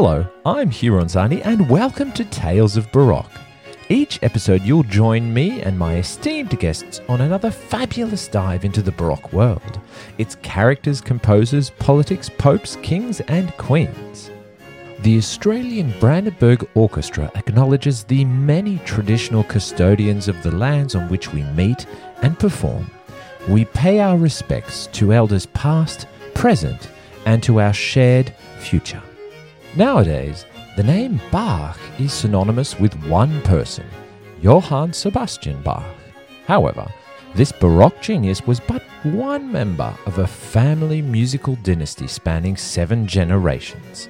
Hello, I'm Hugh Ronzani, and welcome to Tales of Baroque. Each episode, you'll join me and my esteemed guests on another fabulous dive into the Baroque world its characters, composers, politics, popes, kings, and queens. The Australian Brandenburg Orchestra acknowledges the many traditional custodians of the lands on which we meet and perform. We pay our respects to elders past, present, and to our shared future. Nowadays, the name Bach is synonymous with one person, Johann Sebastian Bach. However, this Baroque genius was but one member of a family musical dynasty spanning seven generations.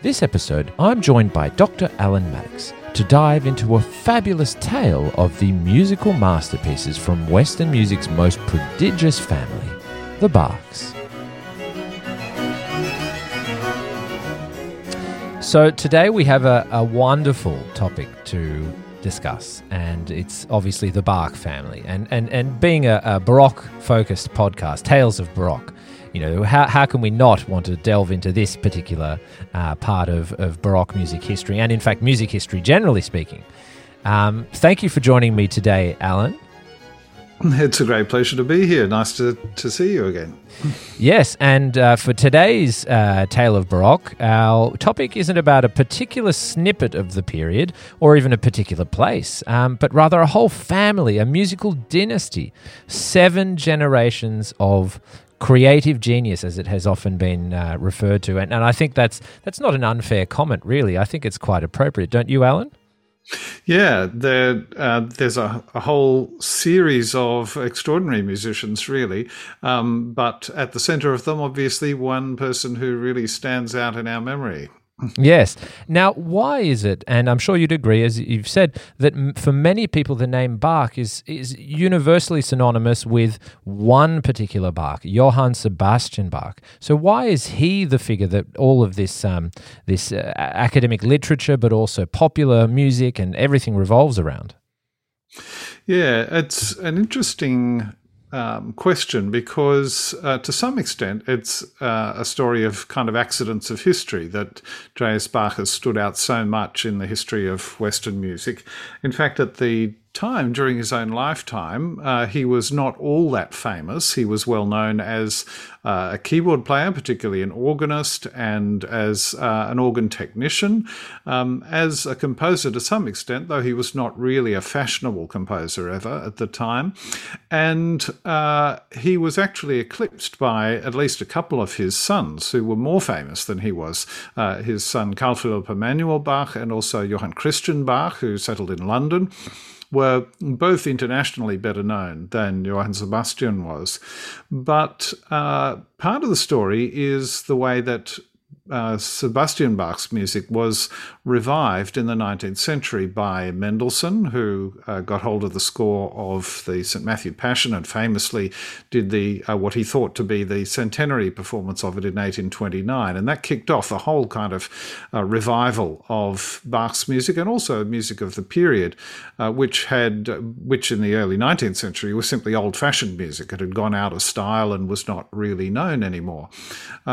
This episode, I'm joined by Dr. Alan Maddox to dive into a fabulous tale of the musical masterpieces from Western music's most prodigious family, the Bachs. So today we have a, a wonderful topic to discuss, and it's obviously the Bach family. And and and being a, a Baroque focused podcast, Tales of Baroque, you know, how, how can we not want to delve into this particular uh, part of, of Baroque music history, and in fact, music history generally speaking? Um, thank you for joining me today, Alan. It's a great pleasure to be here. Nice to, to see you again. Yes, and uh, for today's uh, Tale of Baroque, our topic isn't about a particular snippet of the period or even a particular place, um, but rather a whole family, a musical dynasty, seven generations of creative genius, as it has often been uh, referred to. And, and I think that's, that's not an unfair comment, really. I think it's quite appropriate, don't you, Alan? Yeah, there, uh, there's a, a, whole series of extraordinary musicians, really. Um, but at the center of them, obviously, one person who really stands out in our memory. Yes. Now, why is it, and I'm sure you'd agree, as you've said, that for many people the name Bach is, is universally synonymous with one particular Bach, Johann Sebastian Bach. So, why is he the figure that all of this, um, this uh, academic literature, but also popular music and everything revolves around? Yeah, it's an interesting um, question because, uh, to some extent, it's uh, a story of kind of accidents of history that J.S. Bach has stood out so much in the history of Western music. In fact, at the time, during his own lifetime, uh, he was not all that famous. He was well known as uh, a keyboard player, particularly an organist, and as uh, an organ technician. Um, as a composer to some extent, though he was not really a fashionable composer ever at the time. And uh, he was actually eclipsed by at least a couple of his sons who were more famous than he was. Uh, his son Carl Philipp Emanuel Bach and also Johann Christian Bach, who settled in London were both internationally better known than Johann Sebastian was. But uh, part of the story is the way that uh, Sebastian Bach's music was revived in the 19th century by Mendelssohn, who uh, got hold of the score of the St. Matthew Passion and famously did the uh, what he thought to be the centenary performance of it in 1829. And that kicked off a whole kind of uh, revival of Bach's music and also music of the period, uh, which had, which in the early 19th century was simply old fashioned music. It had gone out of style and was not really known anymore.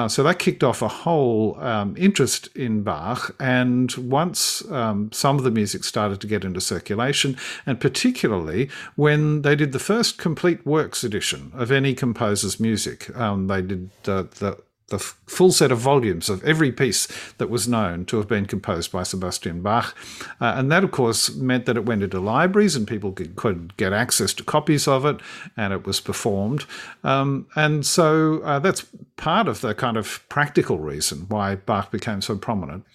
So that kicked off a whole um, interest in Bach. And once um, some of the music started to get into circulation, and particularly when they did the first complete works edition of any composer's music, um, they did the the full set of volumes of every piece that was known to have been composed by Sebastian Bach. Uh, and that, of course, meant that it went into libraries and people could, could get access to copies of it and it was performed. Um, and so uh, that's part of the kind of practical reason why Bach became so prominent.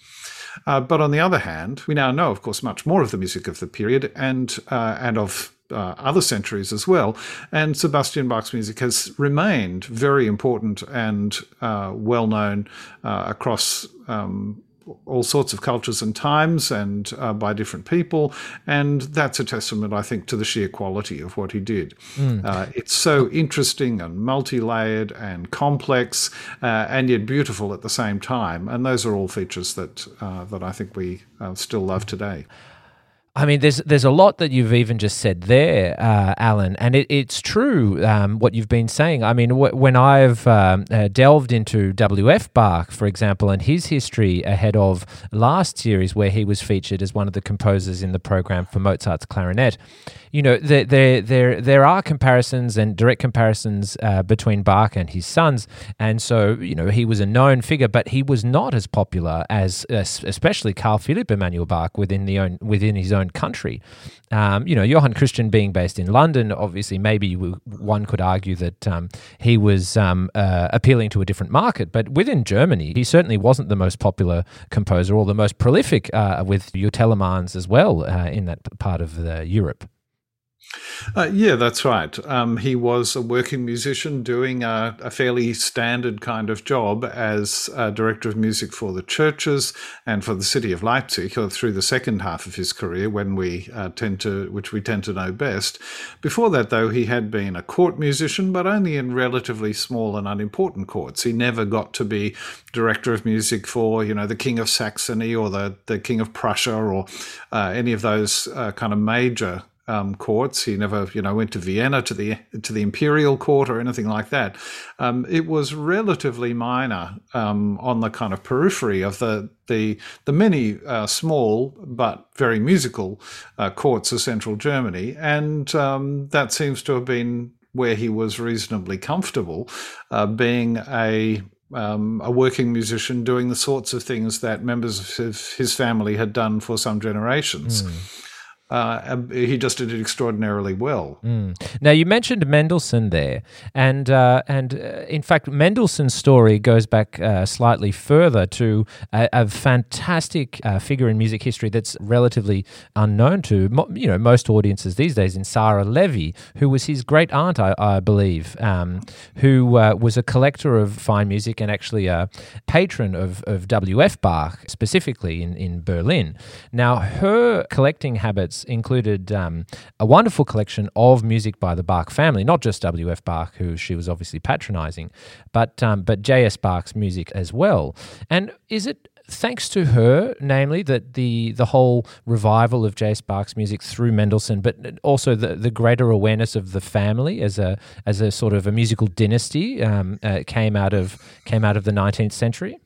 Uh, but on the other hand, we now know, of course, much more of the music of the period and uh, and of uh, other centuries as well. And Sebastian Bach's music has remained very important and uh, well known uh, across. Um, all sorts of cultures and times and uh, by different people. And that's a testament, I think, to the sheer quality of what he did. Mm. Uh, it's so interesting and multi layered and complex uh, and yet beautiful at the same time. And those are all features that, uh, that I think we uh, still love today. I mean, there's there's a lot that you've even just said there, uh, Alan, and it, it's true um, what you've been saying. I mean, w- when I've um, uh, delved into W.F. Bach, for example, and his history ahead of last series, where he was featured as one of the composers in the program for Mozart's clarinet, you know, there there there, there are comparisons and direct comparisons uh, between Bach and his sons, and so you know he was a known figure, but he was not as popular as especially Carl Philipp Emanuel Bach within the own within his own country. Um, you know, Johann Christian being based in London, obviously, maybe one could argue that um, he was um, uh, appealing to a different market, but within Germany, he certainly wasn't the most popular composer or the most prolific, uh, with your Telemanns as well uh, in that part of Europe. Uh, yeah, that's right. Um, he was a working musician doing a, a, fairly standard kind of job as director of music for the churches and for the city of Leipzig through the second half of his career, when we uh, tend to, which we tend to know best. Before that, though, he had been a court musician, but only in relatively small and unimportant courts. He never got to be director of music for, you know, the King of Saxony or the the King of Prussia or uh, any of those uh, kind of major um, courts. He never, you know, went to Vienna to the to the imperial court or anything like that. Um, it was relatively minor um, on the kind of periphery of the the the many uh, small but very musical uh, courts of central Germany, and um, that seems to have been where he was reasonably comfortable, uh, being a um, a working musician doing the sorts of things that members of his family had done for some generations. Mm uh, he just did it extraordinarily well. Mm. Now you mentioned Mendelssohn there, and uh, and uh, in fact Mendelssohn's story goes back uh, slightly further to a, a fantastic uh, figure in music history that's relatively unknown to you know most audiences these days. In Sara Levy, who was his great aunt, I, I believe, um, who uh, was a collector of fine music and actually a patron of, of W. F. Bach specifically in in Berlin. Now her collecting habits included um, a wonderful collection of music by the Bach family, not just W.F. Bach, who she was obviously patronizing, but um, but J.S. Bach's music as well. And is it thanks to her, namely, that the the whole revival of J.S. Bach's music through Mendelssohn, but also the, the greater awareness of the family as a as a sort of a musical dynasty um, uh, came out of came out of the nineteenth century.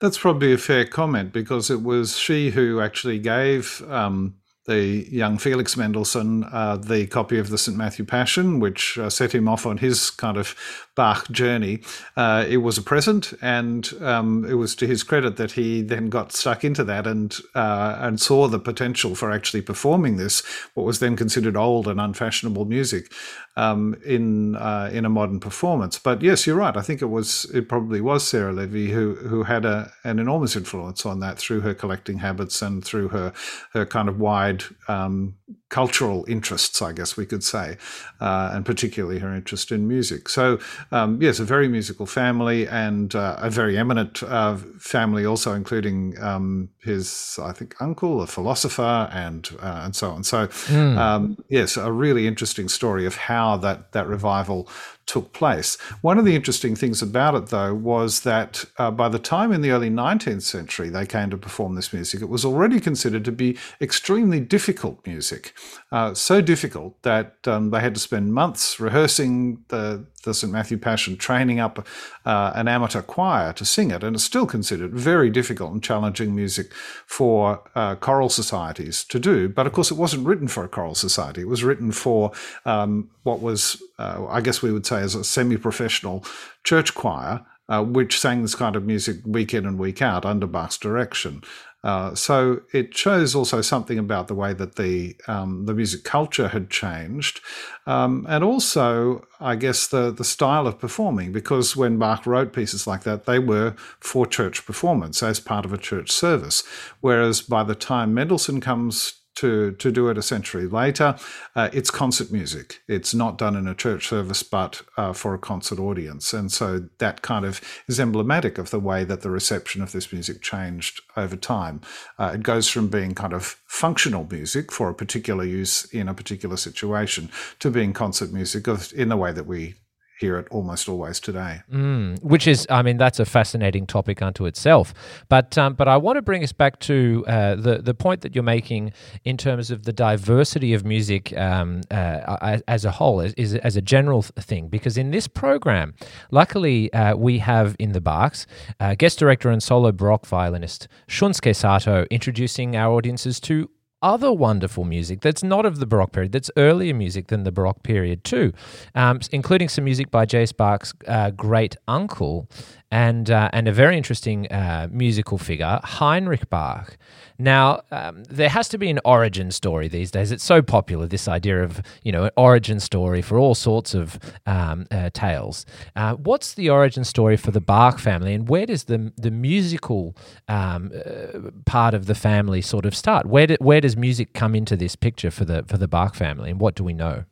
That's probably a fair comment because it was she who actually gave um, the young Felix Mendelssohn uh, the copy of the St. Matthew Passion, which uh, set him off on his kind of Bach journey. Uh, it was a present, and um, it was to his credit that he then got stuck into that and uh, and saw the potential for actually performing this, what was then considered old and unfashionable music, um, in uh, in a modern performance. But yes, you're right. I think it was it probably was Sara Levy who who had a an enormous influence on that through her collecting habits and through her her kind of wide um, cultural interests, I guess we could say, uh, and particularly her interest in music. So, um, yes, a very musical family and uh, a very eminent uh, family, also including um, his, I think, uncle, a philosopher, and uh, and so on. So, mm. um, yes, a really interesting story of how that that revival took place. One of the interesting things about it, though, was that uh, by the time in the early 19th century they came to perform this music, it was already considered to be extremely difficult music. Uh, so difficult that um, they had to spend months rehearsing the, the St. Matthew Passion, training up uh, an amateur choir to sing it. And it's still considered very difficult and challenging music for uh, choral societies to do. But of course, it wasn't written for a choral society, it was written for um, what was, uh, I guess we would say, as a semi professional church choir. Uh, which sang this kind of music week in and week out under Bach's direction. Uh, so it shows also something about the way that the um, the music culture had changed, um, and also I guess the the style of performing. Because when Bach wrote pieces like that, they were for church performance as part of a church service. Whereas by the time Mendelssohn comes to to do it a century later. Uh, it's concert music. It's not done in a church service, but uh, for a concert audience, and so that kind of is emblematic of the way that the reception of this music changed over time. Uh, it goes from being kind of functional music for a particular use in a particular situation to being concert music in the way that we hear it almost always today. Mm, which is, I mean, that's a fascinating topic unto itself. But um, but I want to bring us back to uh, the the point that you're making in terms of the diversity of music um, uh, as a whole, as, as a general thing. Because in this program, luckily, uh, we have in the Bachs uh, guest director and solo Baroque violinist Shunsuke Sato introducing our audiences to other wonderful music that's not of the Baroque period, that's earlier music than the Baroque period too, um, including some music by J.S. Bach's uh, great uncle and uh, and a very interesting uh, musical figure, Heinrich Bach. Now, um, there has to be an origin story these days. It's so popular this idea of you know an origin story for all sorts of um, uh, tales. Uh, what's the origin story for the Bach family, and where does the the musical um, uh, part of the family sort of start? Where do, where does music come into this picture for the for the Bach family, and what do we know?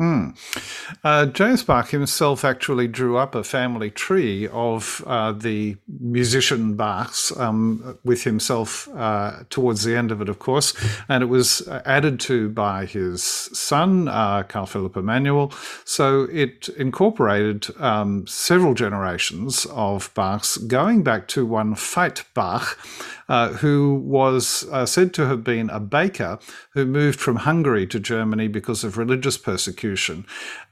Mm. Uh, J.S. Bach himself actually drew up a family tree of uh, the musician Bachs um, with himself uh, towards the end of it, of course, and it was added to by his son, uh, Carl Philipp Emanuel. So it incorporated um, several generations of Bachs, going back to one Veit Bach, uh, who was uh, said to have been a baker who moved from Hungary to Germany because of religious persecution.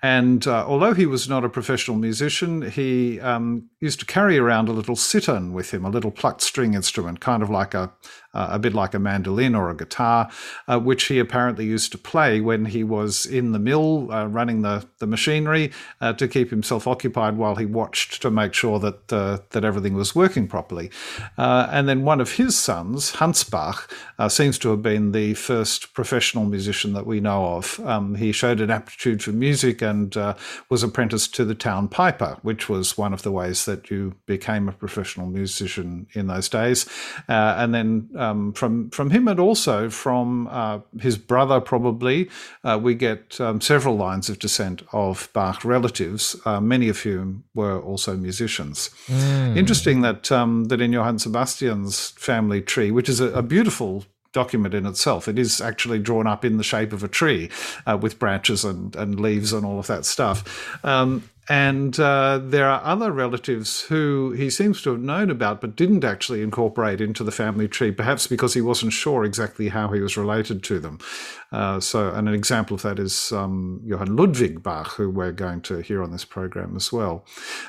And uh, although he was not a professional musician, he um, used to carry around a little cittern with him, a little plucked string instrument, kind of like a, uh, a bit like a mandolin or a guitar, uh, which he apparently used to play when he was in the mill uh, running the, the machinery uh, to keep himself occupied while he watched to make sure that, uh, that everything was working properly. and then one of his sons, Hans Bach, seems to have been the first professional musician that we know of. Um, he showed an aptitude for music and uh, was apprenticed to the town piper, which was one of the ways that you became a professional musician in those days. Uh, and then um, from from him and also from uh, his brother, probably, uh, we get um, several lines of descent of Bach relatives, uh, many of whom were also musicians. Mm. Interesting that um, that in Johann Sebastian's family tree, which is a, a beautiful document in itself. It is actually drawn up in the shape of a tree uh, with branches and, and leaves and all of that stuff. Um, and uh, there are other relatives who he seems to have known about but didn't actually incorporate into the family tree, perhaps because he wasn't sure exactly how he was related to them. Uh, so, and an example of that is um, Johann Ludwig Bach, who we're going to hear on this program as well.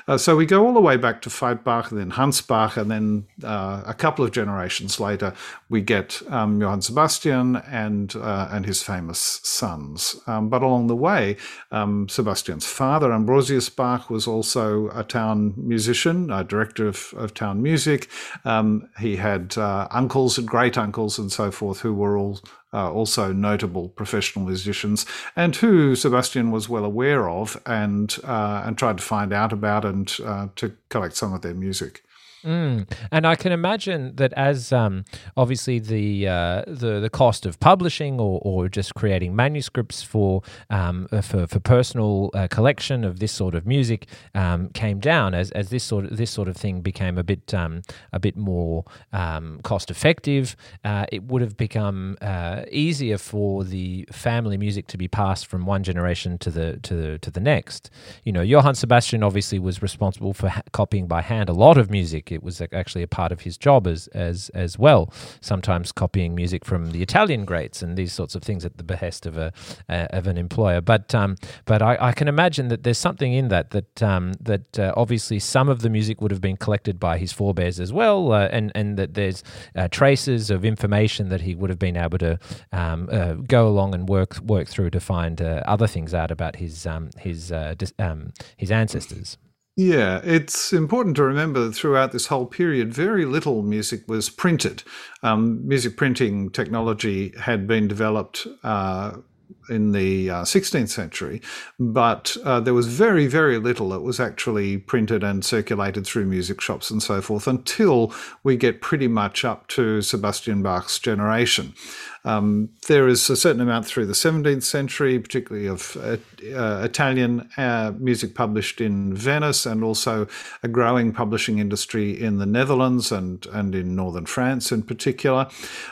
Uh, so we go all the way back to Veit Bach, and then Hans Bach, and then uh, a couple of generations later, we get um, Johann Sebastian and uh, and his famous sons. Um, but along the way, um, Sebastian's father, Ambrosius Bach, was also a town musician, a director of, of town music. Um, he had uh, uncles and great uncles and so forth who were all uh, also notable professional musicians, and who Sebastian was well aware of and uh, and tried to find out about and uh, to collect some of their music. Mm. And I can imagine that as um, obviously the, uh, the the cost of publishing or, or just creating manuscripts for um, uh, for, for personal uh, collection of this sort of music um, came down as, as this sort of this sort of thing became a bit um, a bit more um, cost effective. Uh, it would have become uh, easier for the family music to be passed from one generation to the to the, to the next. You know, Johann Sebastian obviously was responsible for ha- copying by hand a lot of music it was actually a part of his job as as as well. Sometimes copying music from the Italian greats and these sorts of things at the behest of a uh, of an employer. But um, but I, I, can imagine that there's something in that that um, that uh, obviously some of the music would have been collected by his forebears as well, uh, and and that there's uh, traces of information that he would have been able to um, uh, go along and work work through to find uh, other things out about his um, his dis- um, his ancestors. Yeah, it's important to remember that throughout this whole period, very little music was printed. Um, music printing technology had been developed uh, in the uh, 16th century, but uh, there was very, very little that was actually printed and circulated through music shops and so forth until we get pretty much up to Sebastian Bach's generation. Um, there is a certain amount through the 17th century, particularly of uh, uh, Italian uh, music published in Venice, and also a growing publishing industry in the Netherlands and, and in northern France in particular.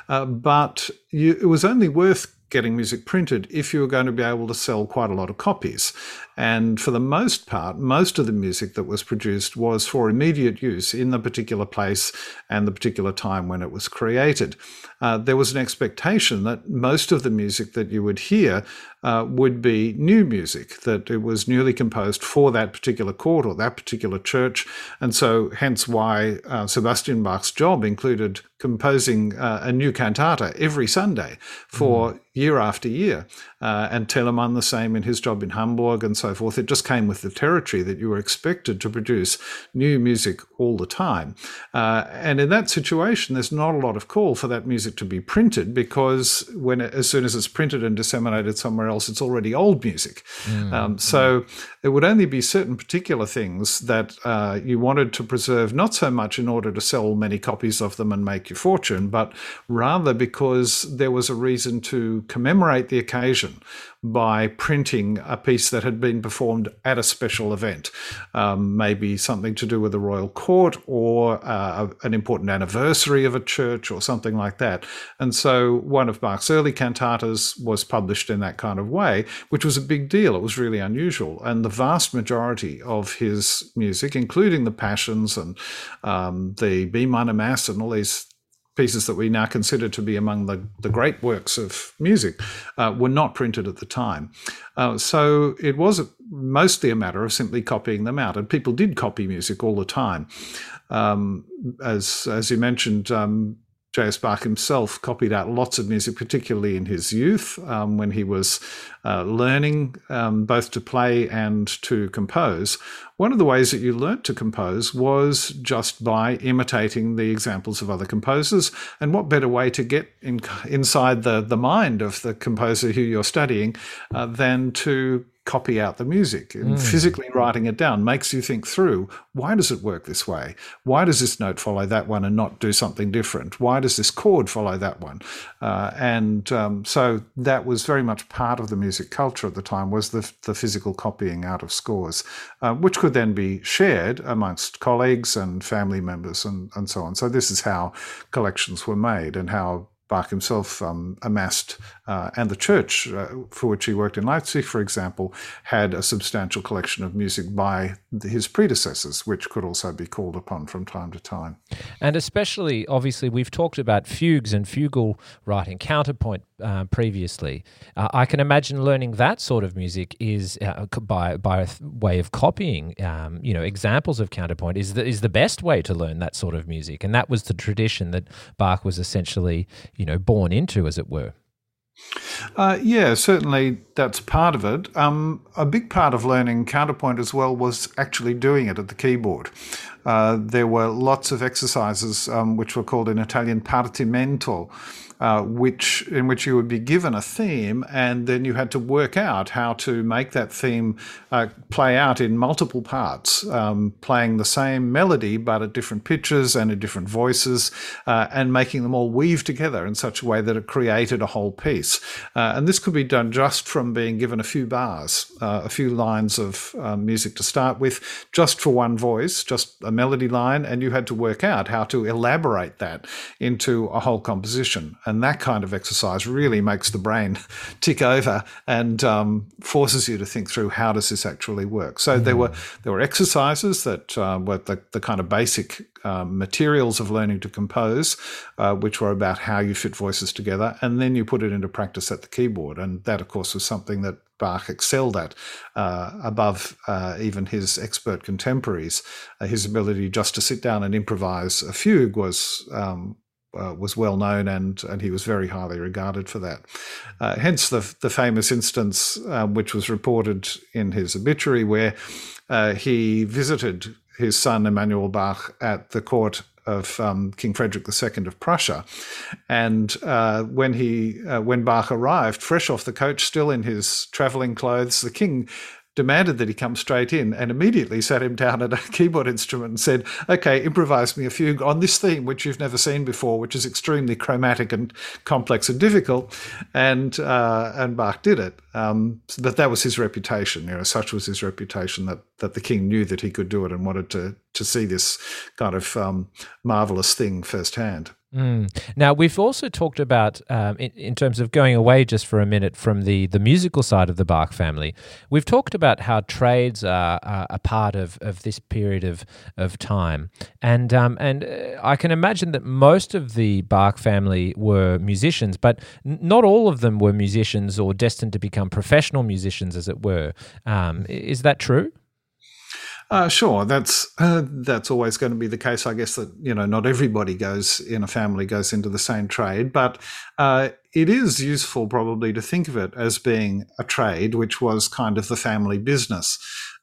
Uh, but you, it was only worth getting music printed if you were going to be able to sell quite a lot of copies. And for the most part, most of the music that was produced was for immediate use in the particular place and the particular time when it was created. Uh, there was an expectation that most of the music that you would hear uh, would be new music, that it was newly composed for that particular court or that particular church. And so, hence why uh, Sebastian Bach's job included composing uh, a new cantata every Sunday for mm. year after year. Uh, and Telemann the same in his job in Hamburg and so forth. It just came with the territory that you were expected to produce new music all the time. Uh, and in that situation, there's not a lot of call for that music to be printed because when it, as soon as it's printed and disseminated somewhere else, it's already old music. Mm. Um, so mm. it would only be certain particular things that uh, you wanted to preserve, not so much in order to sell many copies of them and make your fortune, but rather because there was a reason to commemorate the occasion by printing a piece that had been performed at a special event, um, maybe something to do with the royal court or uh, an important anniversary of a church or something like that. And so one of Bach's early cantatas was published in that kind of way, which was a big deal. It was really unusual. And the vast majority of his music, including the Passions and um, the B minor Mass and all these pieces that we now consider to be among the, the great works of music uh, were not printed at the time. Uh, so it was mostly a matter of simply copying them out. And people did copy music all the time. Um, as, as you mentioned, um, J.S. Bach himself copied out lots of music, particularly in his youth um, when he was uh, learning um, both to play and to compose. One of the ways that you learnt to compose was just by imitating the examples of other composers. And what better way to get in, inside the, the mind of the composer who you're studying uh, than to copy out the music and mm. physically writing it down makes you think through why does it work this way why does this note follow that one and not do something different why does this chord follow that one uh, and um, so that was very much part of the music culture at the time was the, the physical copying out of scores uh, which could then be shared amongst colleagues and family members and, and so on so this is how collections were made and how Bach himself um, amassed, uh, and the church uh, for which he worked in Leipzig, for example, had a substantial collection of music by his predecessors, which could also be called upon from time to time. And especially, obviously, we've talked about fugues and fugal writing, counterpoint uh, previously. Uh, I can imagine learning that sort of music is uh, by by way of copying, um, you know, examples of counterpoint is the, is the best way to learn that sort of music, and that was the tradition that Bach was essentially you know, born into, as it were. Uh, yeah, certainly that's part of it. Um, a big part of learning counterpoint as well was actually doing it at the keyboard. Uh, there were lots of exercises um, which were called in Italian partimento, uh, which in which you would be given a theme, and then you had to work out how to make that theme uh, play out in multiple parts, um, playing the same melody but at different pitches and in different voices, uh, and making them all weave together in such a way that it created a whole piece. Uh, and this could be done just from being given a few bars, uh, a few lines of um, music to start with, just for one voice, just a melody line, and you had to work out how to elaborate that into a whole composition. And that kind of exercise really makes the brain tick over and um, forces you to think through how does this actually work. So mm. there were there were exercises that uh, were the, the kind of basic um, materials of learning to compose, uh, which were about how you fit voices together, and then you put it into practice at the keyboard. And that, of course, was something that Bach excelled at uh, above uh, even his expert contemporaries. Uh, his ability just to sit down and improvise a fugue was um, uh, was well known, and and he was very highly regarded for that. Uh, hence the the famous instance, uh, which was reported in his obituary, where uh, he visited his son Emanuel Bach at the court of um, King Frederick II of Prussia, and uh, when he uh, when Bach arrived, fresh off the coach, still in his travelling clothes, the king demanded that he come straight in and immediately sat him down at a keyboard instrument and said, Okay, improvise me a fugue on this theme, which you've never seen before, which is extremely chromatic and complex and difficult. And, uh, and Bach did it. Um, but that was his reputation. You know, such was his reputation that, that the king knew that he could do it and wanted to, to see this kind of um, marvelous thing firsthand. Mm. Now, we've also talked about, um, in, in, terms of going away just for a minute from the, the musical side of the Bach family, we've talked about how trades are, are a part of, of this period of, of time. And, um, and uh, I can imagine that most of the Bach family were musicians, but not all of them were musicians or destined to become professional musicians, as it were. Um, is that true? Uh, sure, that's uh, that's always going to be the case. I guess that you know not everybody goes in a family goes into the same trade, but uh, it is useful probably to think of it as being a trade, which was kind of the family business.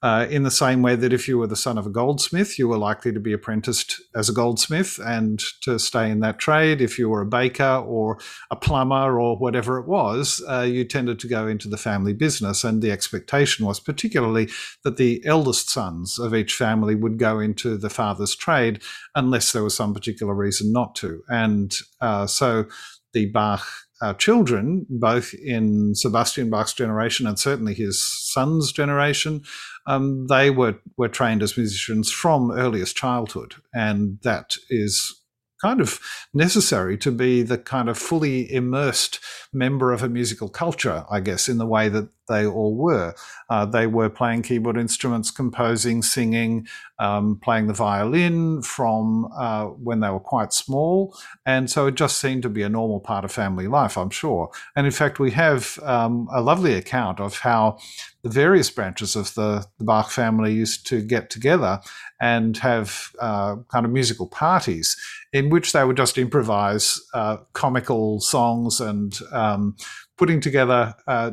Uh, in the same way that if you were the son of a goldsmith, you were likely to be apprenticed as a goldsmith and to stay in that trade. If you were a baker or a plumber or whatever it was, uh, you tended to go into the family business. And the expectation was particularly that the eldest sons of each family would go into the father's trade unless there was some particular reason not to. And uh, so the Bach uh, children, both in Sebastian Bach's generation and certainly his son's generation, um, they were were trained as musicians from earliest childhood, and that is kind of necessary to be the kind of fully immersed member of a musical culture, I guess, in the way that they all were. Uh, they were playing keyboard instruments, composing, singing, um, playing the violin from uh, when they were quite small. And so it just seemed to be a normal part of family life, I'm sure. And in fact, we have um, a lovely account of how the various branches of the, the Bach family used to get together and have uh, kind of musical parties in which they would just improvise uh, comical songs and um, putting together uh,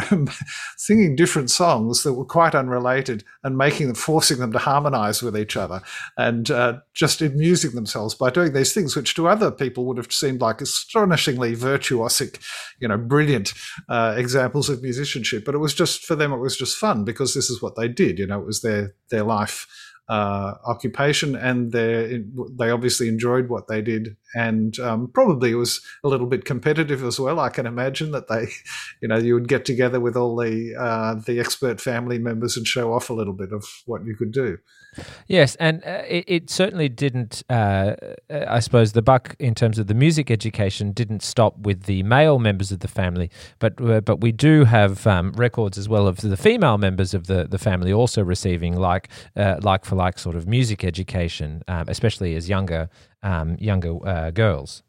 singing different songs that were quite unrelated and making them, forcing them to harmonize with each other and uh, just amusing themselves by doing these things, which to other people would have seemed like astonishingly virtuosic, you know, brilliant uh, examples of musicianship. But it was just, for them, it was just fun because this is what they did, you know, it was their, their life uh, occupation, and they they obviously enjoyed what they did, and um, probably it was a little bit competitive as well. I can imagine that they, you know, you would get together with all the uh, the expert family members and show off a little bit of what you could do. Yes, and uh, it, it, certainly didn't. Uh, I suppose the buck, in terms of the music education, didn't stop with the male members of the family, but uh, but we do have um, records as well of the female members of the, the family also receiving like uh, like for like sort of music education, um, especially as younger um, younger uh, girls.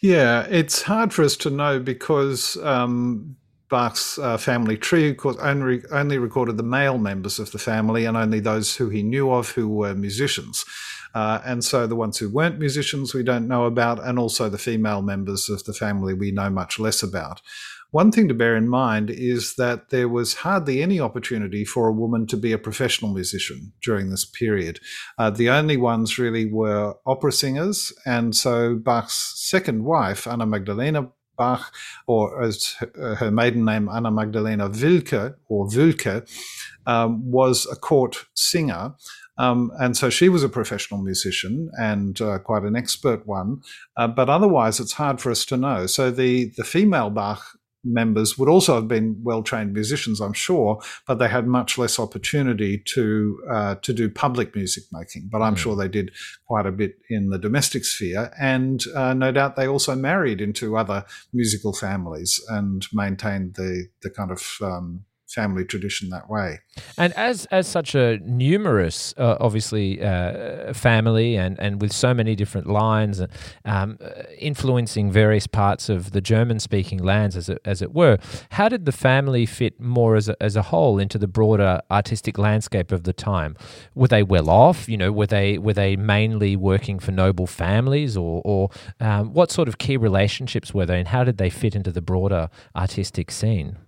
Yeah, it's hard for us to know because um, Bach's uh, family tree, of course, only, only recorded the male members of the family and only those who he knew of who were musicians. Uh, and so the ones who weren't musicians we don't know about, and also the female members of the family we know much less about. One thing to bear in mind is that there was hardly any opportunity for a woman to be a professional musician during this period. Uh, the only ones really were opera singers, and so Bach's second wife, Anna Magdalena Bach, or as her maiden name, Anna Magdalena Wilke or Wilke, um, was a court singer. Um, and so she was a professional musician and uh, quite an expert one. Uh, but otherwise, it's hard for us to know. So the, the female Bach members would also have been well trained musicians, I'm sure, but they had much less opportunity to uh, to do public music making. But I'm mm. sure they did quite a bit in the domestic sphere, and uh, no doubt they also married into other musical families and maintained the the kind of um, family tradition that way. And as as such a numerous, uh, obviously, uh, family, and and with so many different lines, um, influencing various parts of the German speaking lands, as it as it were, how did the family fit more as a, as a whole into the broader artistic landscape of the time? Were they well off? You know, were they were they mainly working for noble families, or or um, what sort of key relationships were they, and how did they fit into the broader artistic scene?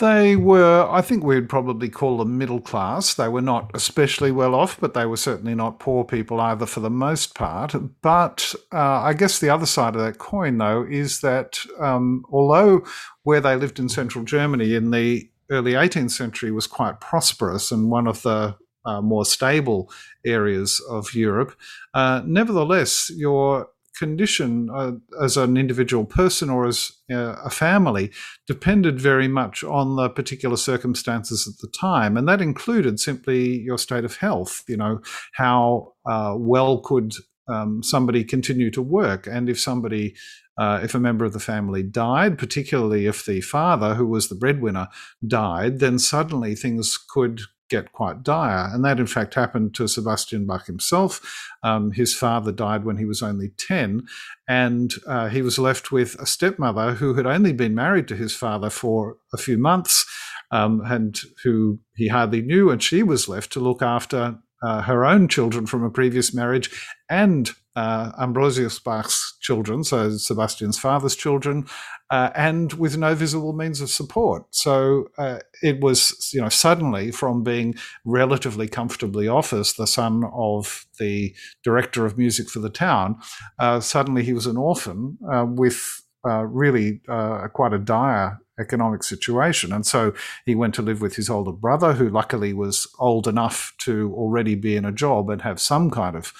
They were, I think we'd probably call them middle class. They were not especially well off, but they were certainly not poor people either for the most part. But uh, I guess the other side of that coin, though, is that um, although where they lived in central Germany in the early 18th century was quite prosperous and one of the uh, more stable areas of Europe, uh, nevertheless, your condition uh, as an individual person or as uh, a family depended very much on the particular circumstances at the time. And that included simply your state of health. You know, how uh, well could um, somebody continue to work. And if somebody, uh, if a member of the family died, particularly if the father, who was the breadwinner, died, then suddenly things could get quite dire. And that, in fact, happened to Sebastian Bach himself. Um, his father died when he was only 10, and uh, he was left with a stepmother who had only been married to his father for a few months. Um, and who he hardly knew, and she was left to look after uh, her own children from a previous marriage and uh, Ambrosius Bach's children, so Sebastian's father's children, uh, and with no visible means of support. So uh, it was, you know, suddenly from being relatively comfortably off as the son of the director of music for the town, uh, suddenly he was an orphan uh, with uh, really quite a dire economic situation. And so he went to live with his older brother, who luckily was old enough to already be in a job and have some kind of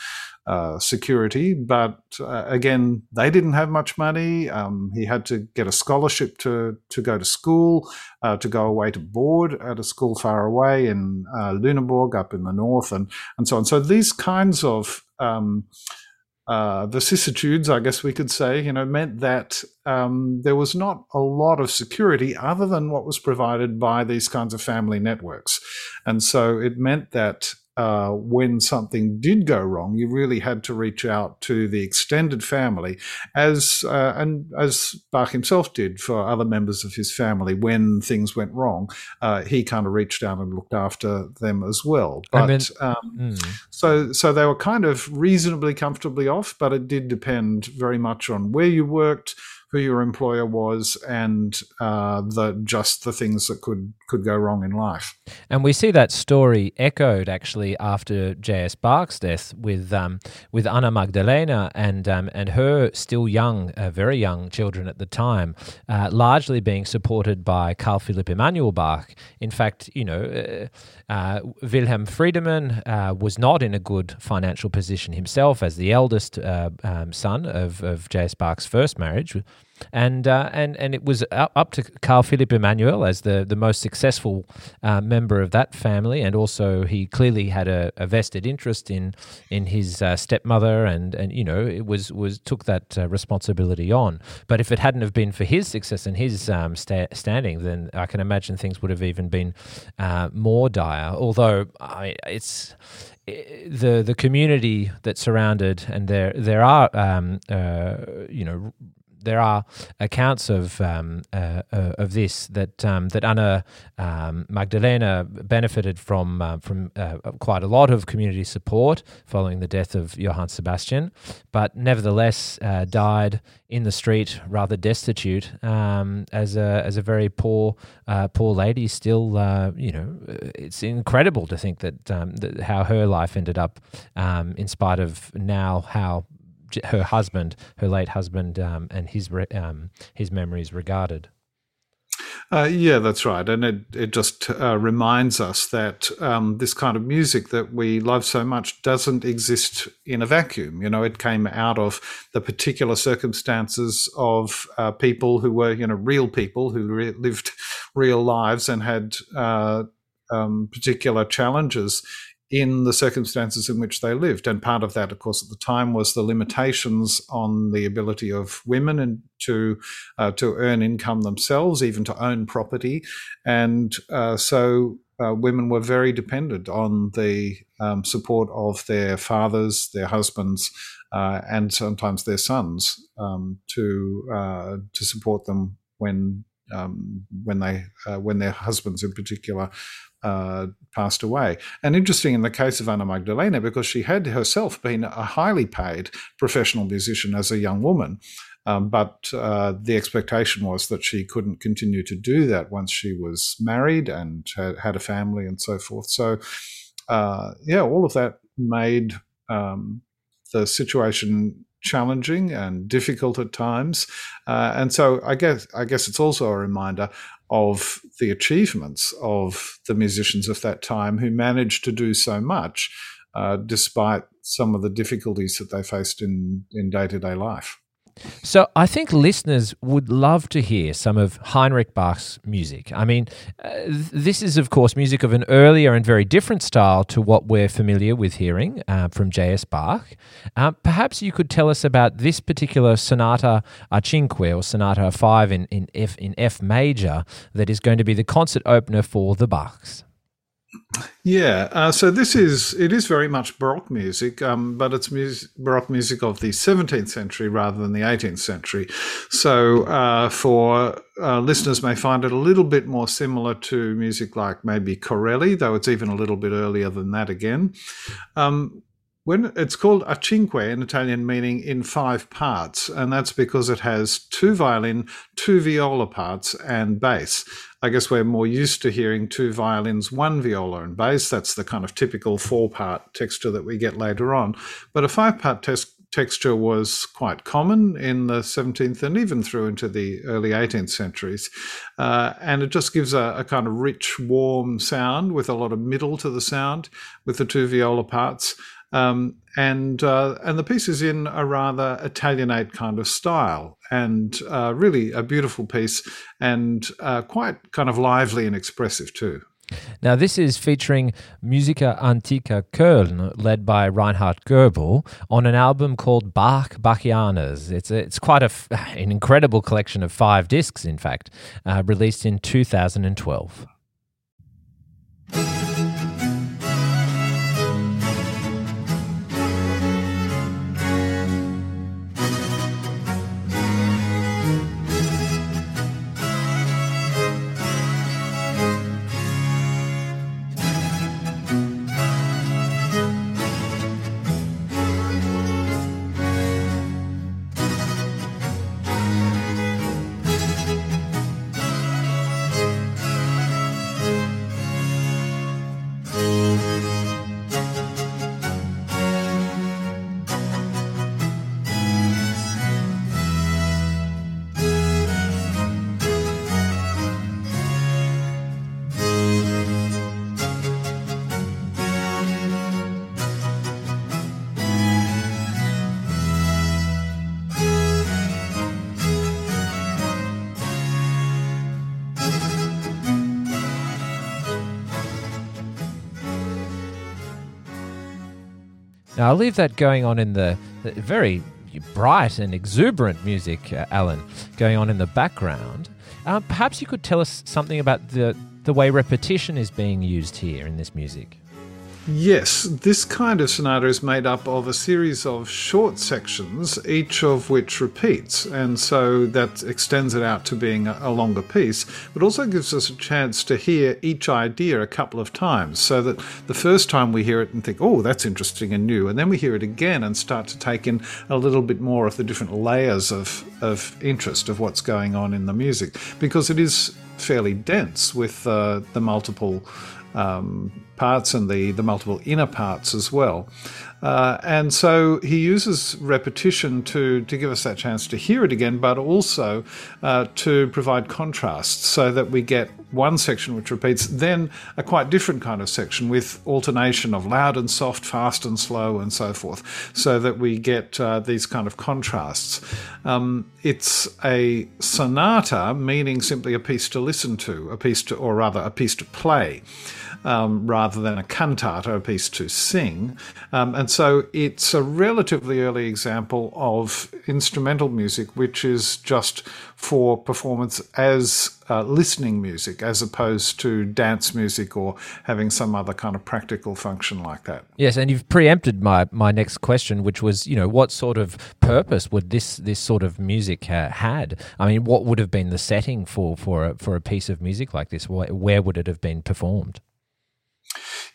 uh, security. But uh, again, they didn't have much money. Um, he had to get a scholarship to, to go to school, uh, to go away to board at a school far away in uh, Lüneburg up in the north, and, and so on. So these kinds of um, uh, vicissitudes, I guess we could say, you know, meant that um, there was not a lot of security other than what was provided by these kinds of family networks. And so it meant that uh, when something did go wrong, you really had to reach out to the extended family, as uh, and as Bach himself did for other members of his family when things went wrong. Uh, he kind of reached out and looked after them as well. But I mean, um, mm. so so they were kind of reasonably comfortably off, but it did depend very much on where you worked who your employer was and uh, the just the things that could could go wrong in life. And we see that story echoed actually after J.S. Bach's death with um, with Anna Magdalena and um, and her still young, uh, very young children at the time, uh, largely being supported by Carl Philipp Emanuel Bach. In fact, you know, uh, uh, Wilhelm Friedemann uh, was not in a good financial position himself as the eldest um, son of, of J.S. Bach's first marriage and uh, and and it was up to Carl Philipp Emanuel as the the most successful uh, member of that family, and also he clearly had a, a vested interest in in his uh, stepmother, and and you know it was was took that uh, responsibility on. But if it hadn't have been for his success and his um, sta- standing, then I can imagine things would have even been uh, more dire. Although I, it's the the community that surrounded and there there are um, uh, you know there are accounts of um, uh, uh, of this that um, that Anna um, Magdalena benefited from uh, from uh, quite a lot of community support following the death of Johann Sebastian, but nevertheless uh, died in the street, rather destitute, um, as a as a very poor poor lady. Still, you know, it's incredible to think that, um, that how her life ended up, in spite of now how her husband, her late husband, um, and his um, his memories regarded. Uh, yeah, that's right, and it it just uh, reminds us that um, this kind of music that we love so much doesn't exist in a vacuum. You know, it came out of the particular circumstances of uh, people who were, you know, real people who re- lived real lives and had uh, um, particular challenges in the circumstances in which they lived. And part of that, of course, at the time was the limitations on the ability of women and to uh, to earn income themselves, even to own property. And uh, so uh, women were very dependent on the um, support of their fathers, their husbands, uh, and sometimes their sons um, to uh, to support them when um, when they uh, when their husbands in particular uh, passed away. And interesting in the case of Anna Magdalena, because she had herself been a highly paid professional musician as a young woman. Um, but uh, the expectation was that she couldn't continue to do that once she was married and had, had a family and so forth. So, uh, yeah, all of that made um, the situation challenging and difficult at times. Uh, and so I guess I guess it's also a reminder of the achievements of the musicians of that time who managed to do so much uh, despite some of the difficulties that they faced in in day to day life. So I think listeners would love to hear some of Heinrich Bach's music. I mean, uh, this is, of course, music of an earlier and very different style to what we're familiar with hearing uh, from J.S. Bach. Uh, perhaps you could tell us about this particular Sonata a Cinque or Sonata 5 in, in, F, in F major that is going to be the concert opener for the Bachs. Yeah, uh, so this is it is very much Baroque music, um, but it's music, Baroque music of the 17th century rather than the 18th century. So uh, for uh, listeners may find it a little bit more similar to music like maybe Corelli, though it's even a little bit earlier than that again. Um, when it's called a cinque in Italian, meaning in five parts, and that's because it has two violin, two viola parts, and bass. I guess we're more used to hearing two violins, one viola, and bass. That's the kind of typical four part texture that we get later on. But a five part texture was quite common in the 17th and even through into the early 18th centuries. Uh, and it just gives a, a, kind of rich, warm sound with a lot of middle to the sound with the two viola parts. Um, and uh, and the piece is in a rather Italianate kind of style, and uh, really a beautiful piece, and uh, quite kind of lively and expressive too. Now, this is featuring Musica Antiqua Köln, led by Reinhard Goebel, on an album called Bach Bachianas. It's, a, it's quite a, an incredible collection of five discs, in fact, uh, released in 2012. I'll leave that going on in the, the very bright and exuberant music, uh, Alan, going on in the background. Uh, perhaps you could tell us something about the, the way repetition is being used here in this music. Yes, this kind of sonata is made up of a series of short sections, each of which repeats, and so that extends it out to being a, longer piece, but also gives us a chance to hear each idea a couple of times, so that the first time we hear it and think, oh, that's interesting and new, and then we hear it again and start to take in a little bit more of the different layers of, of interest of what's going on in the music, because it is fairly dense with uh, the multiple um, parts and the, the multiple inner parts as well. Uh, and so he uses repetition to, to give us that chance to hear it again, but also uh, to provide contrast so that we get one section which repeats, then a quite different kind of section with alternation of loud and soft, fast and slow, and so forth, so that we get uh, these kind of contrasts. Um, it's a sonata, meaning simply a piece to listen to, a piece to, or rather, a piece to play um, rather than a cantata, a piece to sing. Um, and so it's a relatively early example of instrumental music, which is just for performance as uh, listening music as opposed to dance music or having some other kind of practical function like that. Yes, and you've preempted my, my next question, which was, you know, what sort of purpose would this this sort of music ha- had? I mean, what would have been the setting for for a, for a piece of music like this? Where would it have been performed?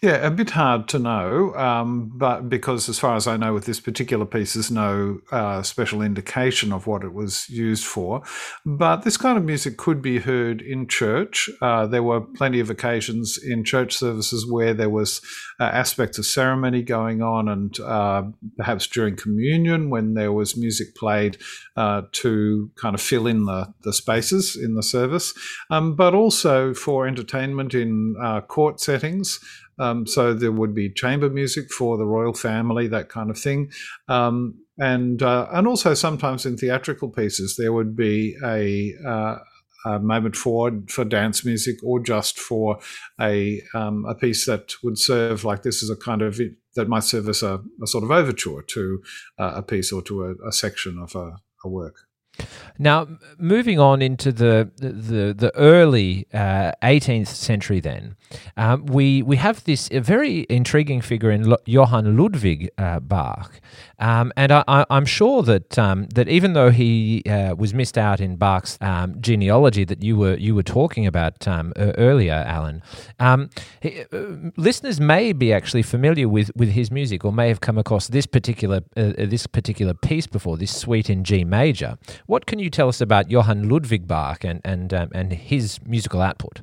Yeah, a bit hard to know, um, but because as far as I know, with this particular piece, there's no uh, special indication of what it was used for. But this kind of music could be heard in church. Uh, there were plenty of occasions in church services where there was uh, aspects of ceremony going on, and uh, perhaps during communion when there was music played uh, to kind of fill in the, the spaces in the service, um, but also for entertainment in uh, court settings. Um, so there would be chamber music for the royal family, that kind of thing. Um, and uh, and also sometimes in theatrical pieces there would be a, uh, a moment for for dance music or just for a um, a piece that would serve like this as a kind of that might serve as a, a sort of overture to uh, a piece or to a, a section of a, a work. Now, moving on into the the, the early uh, 18th century, then um, we we have this very intriguing figure in Lo- Johann Ludwig uh, Bach, um, and I, am sure that um, that even though he uh, was missed out in Bach's um, genealogy that you were you were talking about um, earlier, Alan, um, he, uh, listeners may be actually familiar with, with his music or may have come across this particular uh, this particular piece before, this suite in G major. What can you tell us about Johann Ludwig Bach and and and his musical output?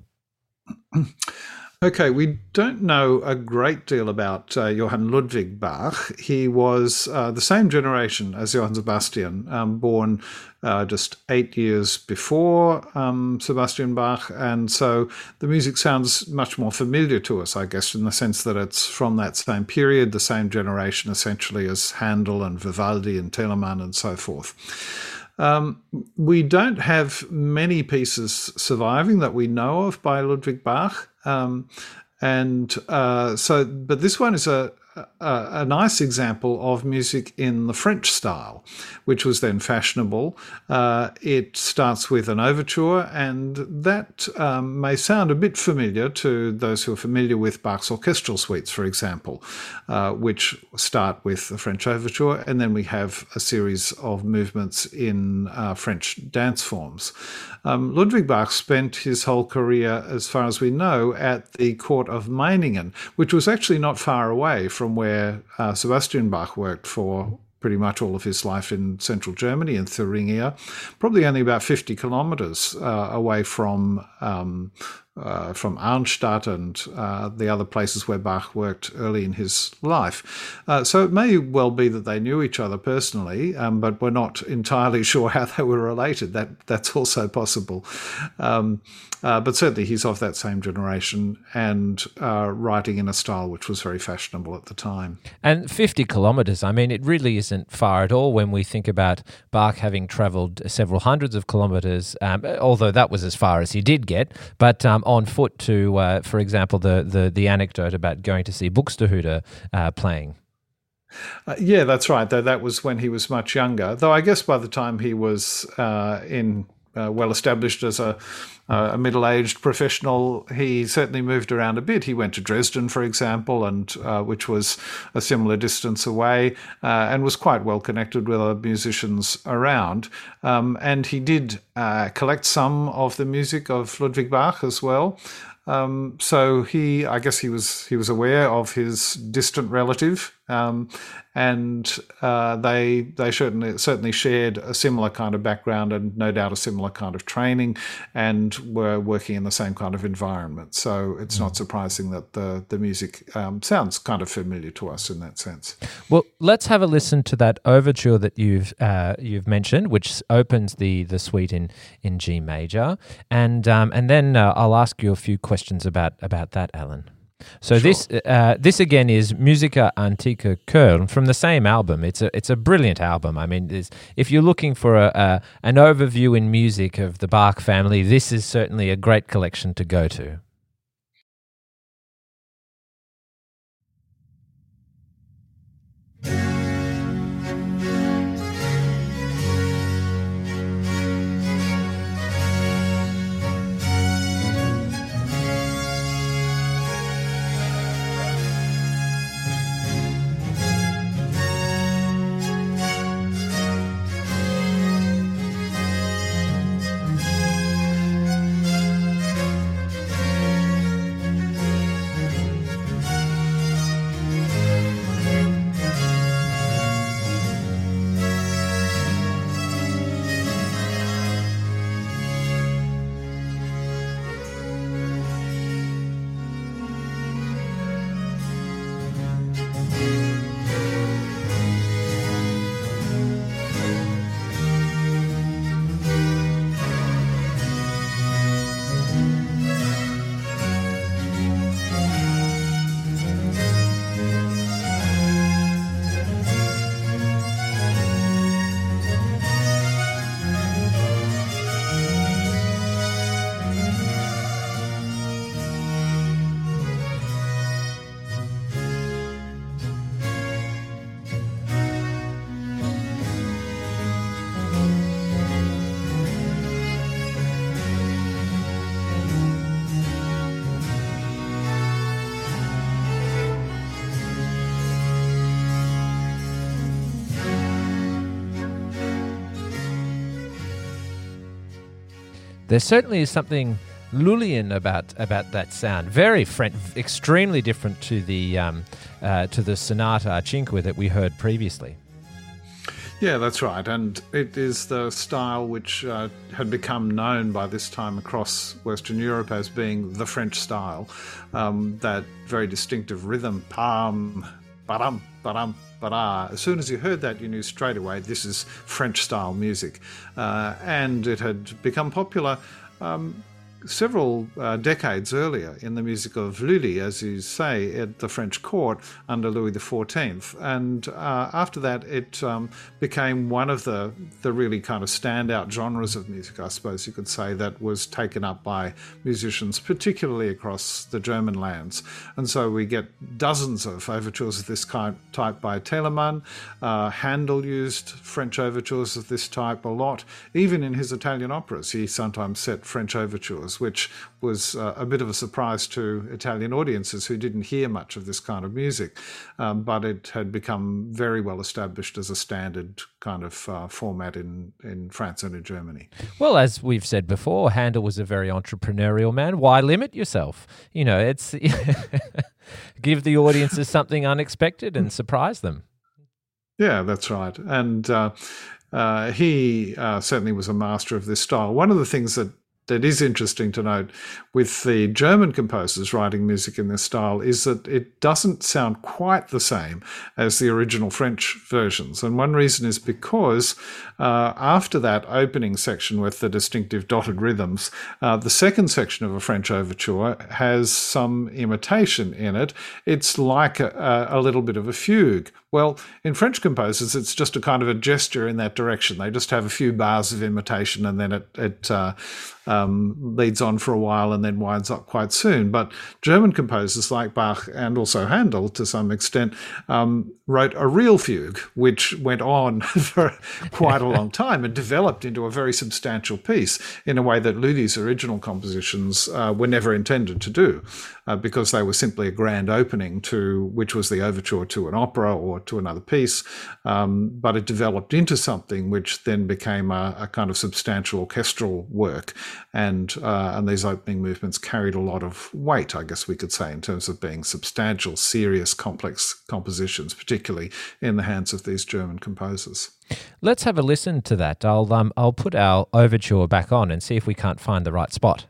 Okay, we don't know a great deal about uh, Johann Ludwig Bach. He was uh, the same generation as Johann Sebastian, um, born uh, just eight years before um, Sebastian Bach, and so the music sounds much more familiar to us, I guess, in the sense that it's from that same period, the same generation essentially as Handel and Vivaldi and Telemann and so forth. Um, we don't have many pieces surviving that we know of by Ludwig Bach. Um, and uh, so, but this one is a, a, nice example of music in the French style, which was then fashionable. Uh, it starts with an overture, and that um, may sound a bit familiar to those who are familiar with Bach's orchestral suites, for example, uh, which start with the French overture, and then we have a series of movements in uh, French dance forms. Um, Ludwig Bach spent his whole career, as far as we know, at the court of Meiningen, which was actually not far away from where uh, Sebastian Bach worked for pretty much all of his life in central Germany in Thuringia, probably only about 50 kilometers uh, away from um, uh, from Arnstadt and uh, the other places where Bach worked early in his life. Uh, so it may well be that they knew each other personally, um, but we're not entirely sure how they were related. That that's also possible. Um, uh, but certainly he's of that same generation and uh, writing in a style which was very fashionable at the time. And 50 kilometres, I mean, it really isn't far at all when we think about Bach having travelled several hundreds of kilometres, um, although that was as far as he did get. But um, on foot to, uh, for example, the, the, the anecdote about going to see Buxtehude uh, playing. Uh, yeah, that's right. Though that was when he was much younger. Though I guess by the time he was uh, in uh, well established as a, a middle aged professional, he certainly moved around a bit. He went to Dresden, for example, and uh, which was a similar distance away, uh, and was quite well connected with other musicians around. Um, and he did uh, collect some of the music of Ludwig Bach as well. Um, so he, I guess, he was he was aware of his distant relative, um, and uh, they they certainly certainly shared a similar kind of background and no doubt a similar kind of training, and were working in the same kind of environment. So it's mm. not surprising that the the music um, sounds kind of familiar to us in that sense. Well, let's have a listen to that overture that you've uh, you've mentioned, which opens the the suite in in G major, and um, and then uh, I'll ask you a few questions about about that, Alan. So sure. this uh, this again is Musica Antiqua Köln from the same album. It's a it's a brilliant album. I mean, if you're looking for a, a, an overview in music of the Bach family, this is certainly a great collection to go to. There certainly is something Lullian about about that sound. Very French, extremely different to the um, uh, to the sonata cinque that we heard previously. Yeah, that's right. And it is the style which uh, had become known by this time across Western Europe as being the French style. Um, that very distinctive rhythm, pam, ba-dum, ba-dum, ba As soon as you heard that, you knew straight away this is French style music. Uh, and it had become popular um, several uh, decades earlier in the music of Lully, as you say, at the French court under Louis XIV. And uh, after that, it um, became one of the, the really kind of standout genres of music, I suppose you could say, that was taken up by musicians, particularly across the German lands. And so we get dozens of overtures of this kind, type by Telemann. Uh, Handel used French overtures of this type a lot. Even in his Italian operas, he sometimes set French overtures which was uh, a bit of a surprise to Italian audiences who didn't hear much of this kind of music. Um, but it had become very well established as a standard kind of uh, format in, in France and in Germany. Well, as we've said before, Handel was a very entrepreneurial man. Why limit yourself? You know, it's give the audiences something unexpected and surprise them. Yeah, that's right. And uh, uh, he uh, certainly was a master of this style. One of the things that that is interesting to note with the German composers writing music in this style is that it doesn't sound quite the same as the original French versions. And one reason is because uh, after that opening section with the distinctive dotted rhythms, uh, the second section of a French overture has some imitation in it. It's like a, a little bit of a fugue. Well, in French composers, it's just a kind of a gesture in that direction. They just have a few bars of imitation and then it, it uh, um, leads on for a while and then winds up quite soon. But German composers like Bach and also Handel, to some extent, um, wrote a real fugue, which went on for quite a long time and developed into a very substantial piece in a way that Lully's original compositions uh, were never intended to do, uh, because they were simply a grand opening to which was the overture to an opera or to another piece. Um, but it developed into something which then became a, a kind of substantial orchestral work and uh, and these opening movements carried a lot of weight, I guess we could say, in terms of being substantial, serious, complex compositions, particularly in the hands of these German composers. Let's have a listen to that. I'll um, I'll put our overture back on and see if we can't find the right spot.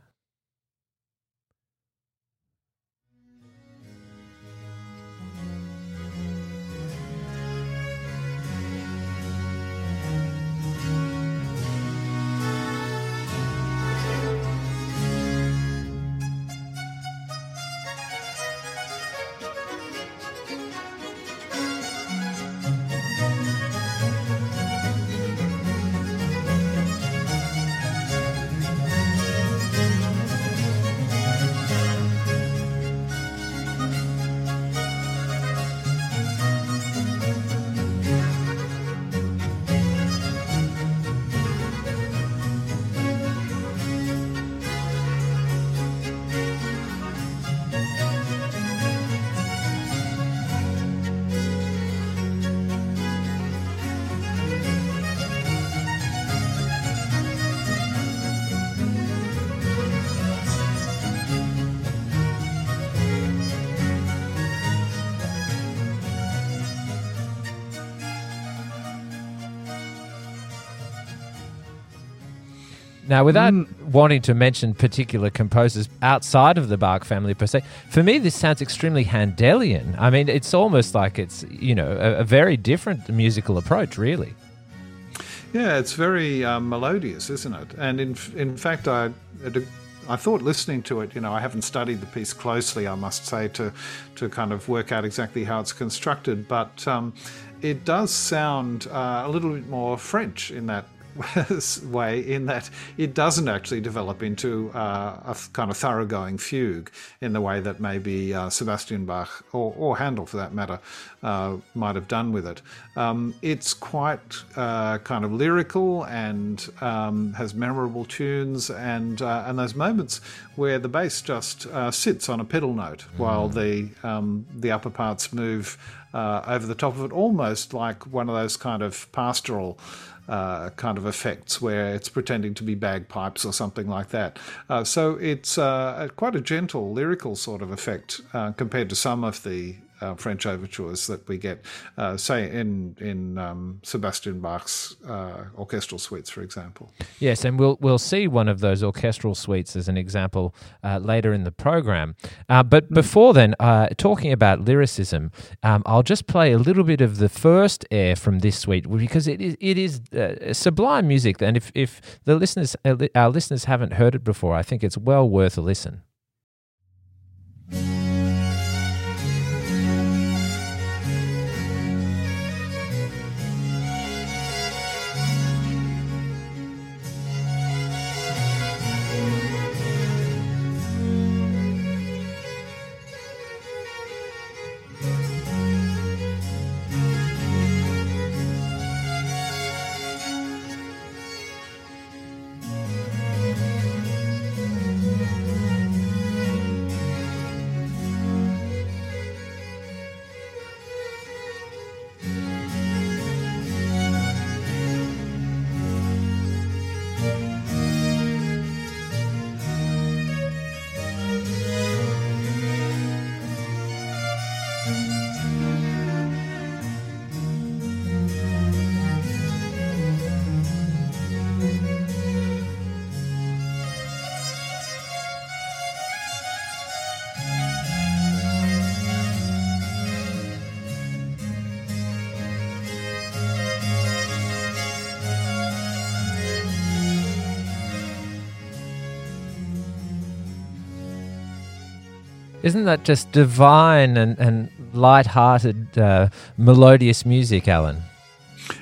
Now, without mm. wanting to mention particular composers outside of the Bach family per se, for me this sounds extremely Handelian. I mean, it's almost like it's you know a, a very different musical approach, really. Yeah, it's very um, melodious, isn't it? And in in fact, I. I thought listening to it, you know, I haven't studied the piece closely, I must say, to to kind of work out exactly how it's constructed, but um, it does sound uh, a little bit more French in that way in that it doesn't actually develop into uh, a kind of thoroughgoing fugue in the way that maybe uh, Sebastian Bach or, or, Handel, for that matter, uh, might have done with it. Um, it's quite uh, kind of lyrical and um, has memorable tunes and uh, and those moments where the bass just uh, sits on a pedal note mm. while the um, the upper parts move over the top of it, almost like one of those kind of pastoral uh, kind of effects where it's pretending to be bagpipes or something like that. Uh, so it's uh, quite a gentle lyrical sort of effect uh, compared to some of the uh, French overtures that we get, uh, say in in um, Sebastian Bach's uh, orchestral suites, for example. Yes, and we'll we'll see one of those orchestral suites as an example uh, later in the program. Uh, but hmm. before then, uh, talking about lyricism, um, I'll just play a little bit of the first air from this suite because it is it is sublime music, and if if the listeners our listeners haven't heard it before, I think it's well worth a listen. Isn't that just divine and, and light-hearted, uh, melodious music, Alan?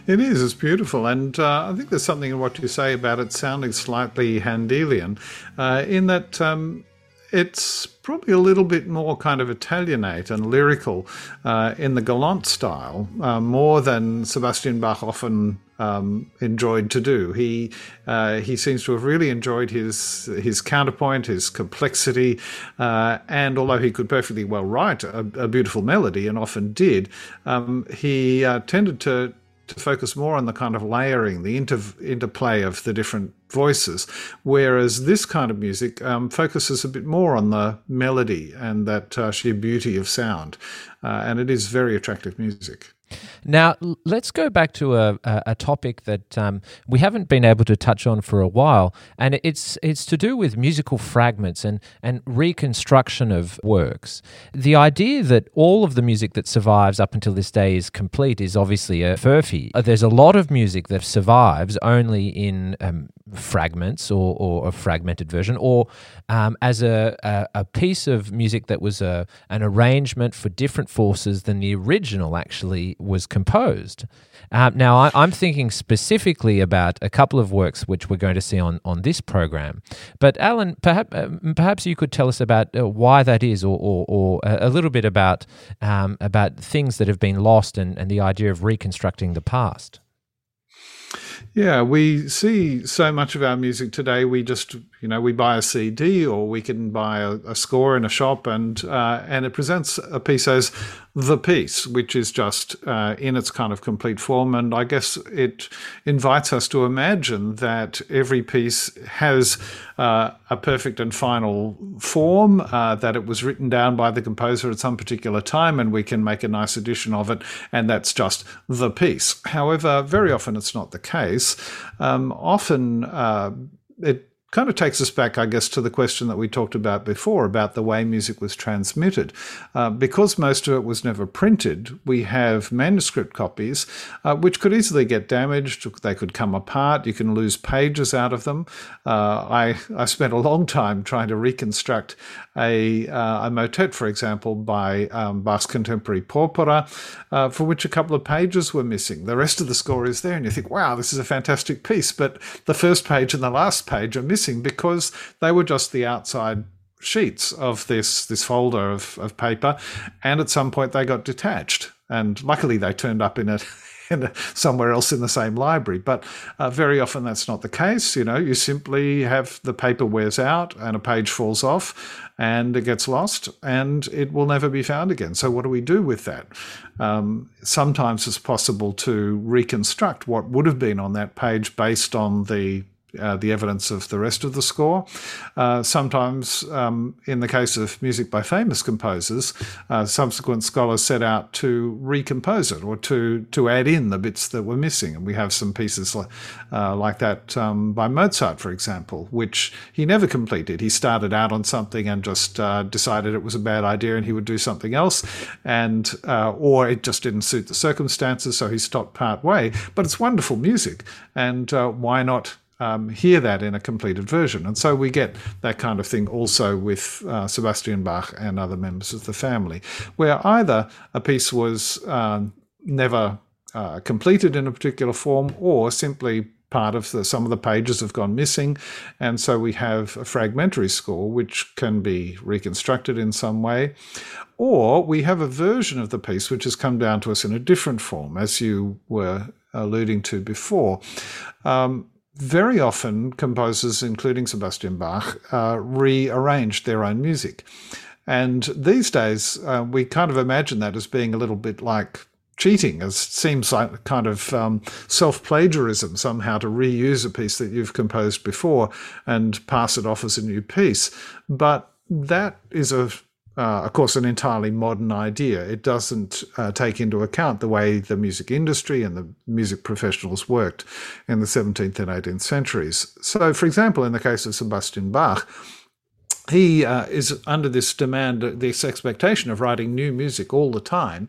It is. It's beautiful, and uh, I think there's something in what you say about it sounding slightly Handelian, uh, in that um, it's probably a little bit more kind of Italianate and lyrical uh, in the Galant style, uh, more than Sebastian Bach often um, enjoyed to do. He uh, he seems to have really enjoyed his his counterpoint, his complexity, uh, and although he could perfectly well write a, a beautiful melody and often did, um, he uh, tended to to focus more on the kind of layering, the inter- interplay of the different voices, whereas this kind of music um, focuses a bit more on the melody and that uh, sheer beauty of sound, uh, and it is very attractive music. Now, let's go back to a, a, topic that um, we haven't been able to touch on for a while, and it's it's to do with musical fragments and, and reconstruction of works. The idea that all of the music that survives up until this day is complete is obviously a furphy. Uh, there's a lot of music that survives only in um, fragments or, or a fragmented version, or um, as a, a, a, piece of music that was a, an arrangement for different forces than the original actually was composed. Um, now, I, am thinking specifically about a couple of works which we're going to see on, on this program. But, Alan, perhaps, uh, perhaps you could tell us about uh, why that is, or, or, or a little bit about, um, about things that have been lost and, and the idea of reconstructing the past. Yeah, we see so much of our music today. We just, you know, we buy a CD or we can buy a, a score in a shop, and uh, and it presents a piece as the piece, which is just uh, in its kind of complete form. And I guess it invites us to imagine that every piece has uh, a perfect and final form, uh, that it was written down by the composer at some particular time, and we can make a nice edition of it, and that's just the piece. However, very often it's not the case. Um, often uh, it kind of takes us back, I guess, to the question that we talked about before about the way music was transmitted. Uh, because most of it was never printed, we have manuscript copies, uh, which could easily get damaged. They could come apart. You can lose pages out of them. Uh, I, I spent a long time trying to reconstruct a, uh, a motet, for example, by um, Bach's contemporary Porpora, uh, for which a couple of pages were missing. The rest of the score is there, and you think, wow, this is a fantastic piece. But the first page and the last page are missing missing because they were just the outside sheets of this this folder of, of paper and at some point they got detached and luckily they turned up in a somewhere else in the same library. But uh, very often that's not the case. You know, you simply have the paper wears out and a page falls off and it gets lost and it will never be found again. So, what do we do with that? Um, sometimes it's possible to reconstruct what would have been on that page based on the uh, the evidence of the rest of the score. Uh, sometimes, um, in the case of music by famous composers, uh, subsequent scholars set out to recompose it or to to add in the bits that were missing. And we have some pieces like, uh, like that um, by Mozart, for example, which he never completed. He started out on something and just uh, decided it was a bad idea and he would do something else, and uh, or it just didn't suit the circumstances, so he stopped part way. But it's wonderful music, and why not? Um, hear that in a completed version. And so we get that kind of thing also with uh, Sebastian Bach and other members of the family, where either a piece was um, never uh, completed in a particular form or simply part of the, some of the pages have gone missing. And so we have a fragmentary score which can be reconstructed in some way. Or we have a version of the piece which has come down to us in a different form, as you were alluding to before. Um, very often composers, including Sebastian Bach, uh, rearranged their own music. And these days, uh, we kind of imagine that as being a little bit like cheating, as seems like kind of um, self plagiarism somehow to reuse a piece that you've composed before and pass it off as a new piece. But that is a uh, of course, an entirely modern idea. It doesn't uh, take into account the way the music industry and the music professionals worked in the 17th and 18th centuries. So, for example, in the case of Sebastian Bach, he uh, is under this demand, this expectation of writing new music all the time.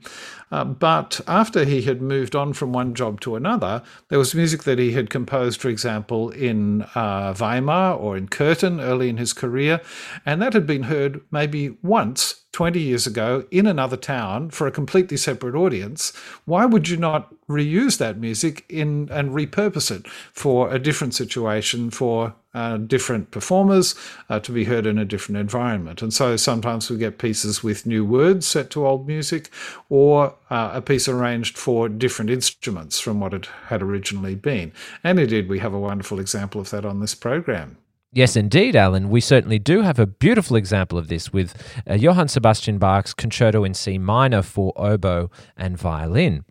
Uh, but after he had moved on from one job to another, there was music that he had composed, for example, in uh, Weimar or in Köthen early in his career, and that had been heard maybe once 20 years ago in another town for a completely separate audience, why would you not reuse that music in and repurpose it for a different situation for uh, different performers uh, to be heard in a different environment? And so sometimes we get pieces with new words set to old music or uh, a piece arranged for different instruments from what it had originally been. And indeed, we have a wonderful example of that on this program. Yes, indeed, Alan. We certainly do have a beautiful example of this with uh, Johann Sebastian Bach's Concerto in C minor for oboe and violin.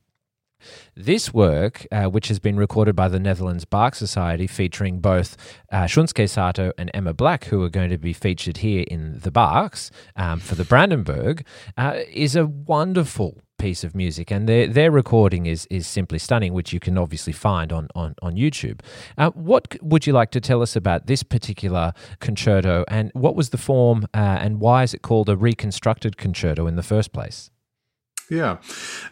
This work, uh, which has been recorded by the Netherlands Bach Society, featuring both uh, Shunsuke Sato and Emma Black, who are going to be featured here in the Bachs um, for the Brandenburg, uh, is a wonderful piece of music, and their their recording is is simply stunning, which you can obviously find on on on YouTube. Uh, what would you like to tell us about this particular concerto, and what was the form, uh, and why is it called a reconstructed concerto in the first place? Yeah.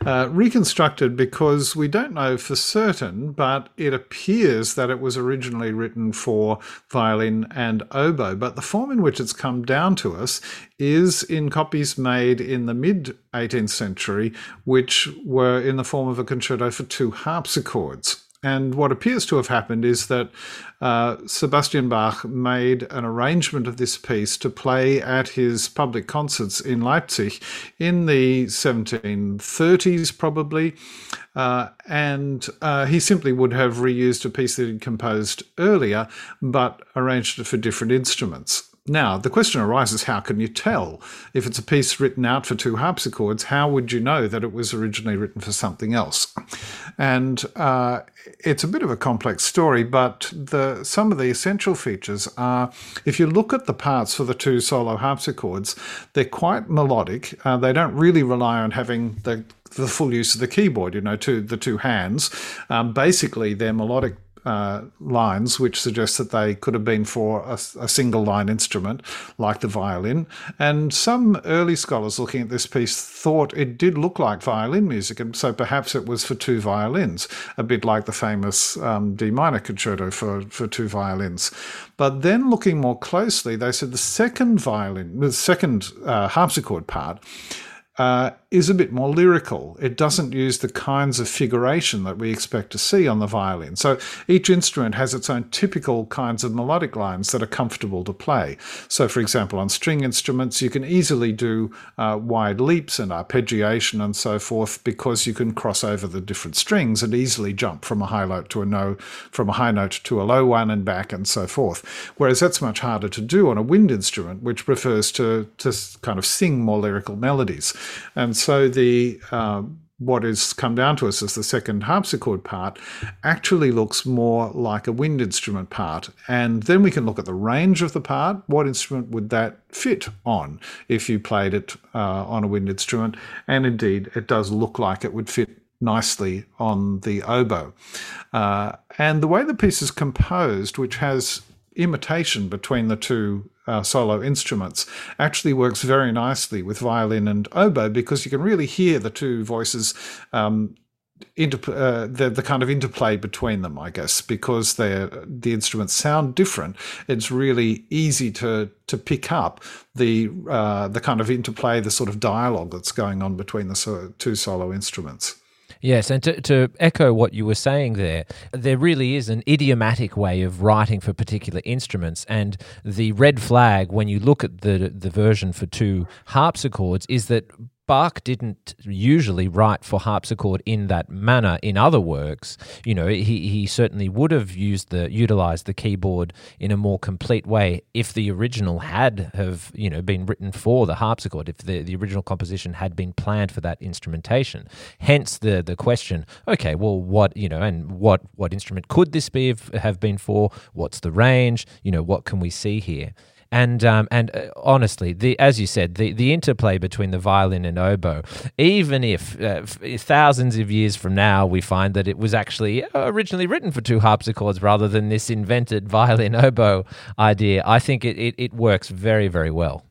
Uh, reconstructed because we don't know for certain, but it appears that it was originally written for violin and oboe. But the form in which it's come down to us is in copies made in the mid 18th century, which were in the form of a concerto for two harpsichords. And what appears to have happened is that uh, Sebastian Bach made an arrangement of this piece to play at his public concerts in Leipzig in the 1730s, probably. Uh, and uh, he simply would have reused a piece that he'd composed earlier, but arranged it for different instruments. Now, the question arises how can you tell? If it's a piece written out for two harpsichords, how would you know that it was originally written for something else? And uh, it's a bit of a complex story, but the, some of the essential features are if you look at the parts for the two solo harpsichords, they're quite melodic. Uh, they don't really rely on having the the full use of the keyboard, you know, to the two hands. Um, basically, they're melodic uh, lines, which suggests that they could have been for a, a, single line instrument like the violin. And some early scholars looking at this piece thought it did look like violin music, and so perhaps it was for two violins, a bit like the famous um, D minor concerto for, for two violins. But then looking more closely, they said the second violin, the second uh, harpsichord part, uh, is a bit more lyrical. It doesn't use the kinds of figuration that we expect to see on the violin. So each instrument has its own typical kinds of melodic lines that are comfortable to play. So, for example, on string instruments, you can easily do uh, wide leaps and arpeggiation and so forth because you can cross over the different strings and easily jump from a high note to a no, from a high note to a low one and back and so forth. Whereas that's much harder to do on a wind instrument, which prefers to to kind of sing more lyrical melodies. And so the uh, what has come down to us as the second harpsichord part actually looks more like a wind instrument part. And then we can look at the range of the part. What instrument would that fit on if you played it uh, on a wind instrument? And indeed, it does look like it would fit nicely on the oboe. Uh, and the way the piece is composed, which has imitation between the two uh, solo instruments actually works very nicely with violin and oboe because you can really hear the two voices um, uh, the, the kind of interplay between them, I guess, because they the instruments sound different. It's really easy to to pick up the uh, the kind of interplay, the sort of dialogue that's going on between the so- two solo instruments. Yes, and to, to echo what you were saying there, there really is an idiomatic way of writing for particular instruments. And the red flag, when you look at the, the version for two harpsichords, is that Bach didn't usually write for harpsichord in that manner in other works. You know, he, he certainly would have used the utilized the keyboard in a more complete way if the original had have you know been written for the harpsichord, if the, the original composition had been planned for that instrumentation. Hence the the question. Okay, well, what you know, and what what instrument could this be have been for? What's the range? You know, what can we see here? And um, and uh, honestly, the as you said, the, the interplay between the violin and oboe, even if uh, thousands of years from now we find that it was actually uh, originally written for two harpsichords rather than this invented violin oboe idea, I think it, it, it works very very well.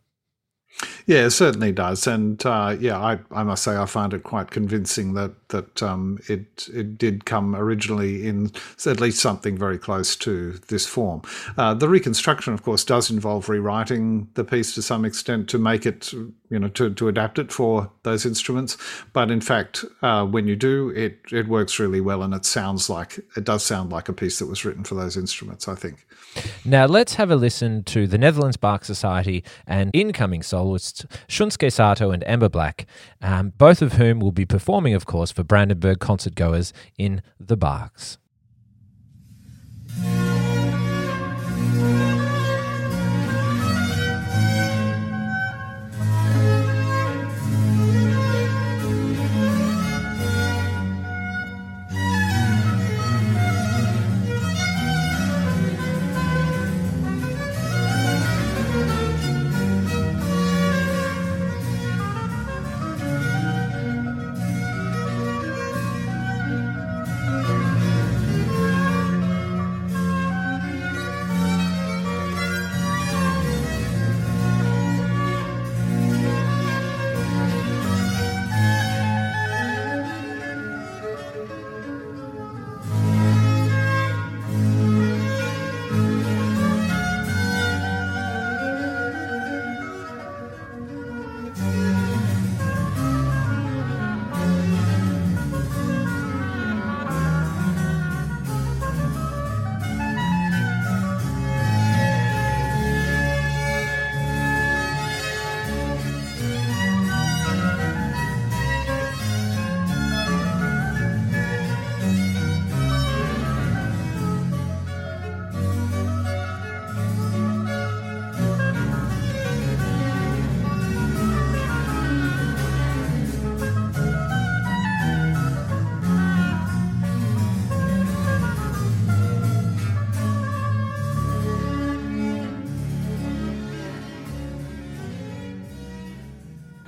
Yeah, it certainly does, and uh, yeah, I, I must say I find it quite convincing that that um, it it did come originally in at least something very close to this form. Uh, the reconstruction, of course, does involve rewriting the piece to some extent to make it you know to, to adapt it for those instruments. But in fact, uh, when you do, it it works really well, and it sounds like it does sound like a piece that was written for those instruments. I think. Now let's have a listen to the Netherlands Bach Society and incoming soloists Shunsuke Sato and Emma Black, um, both of whom will be performing, of course, for Brandenburg concert goers in the Bachs.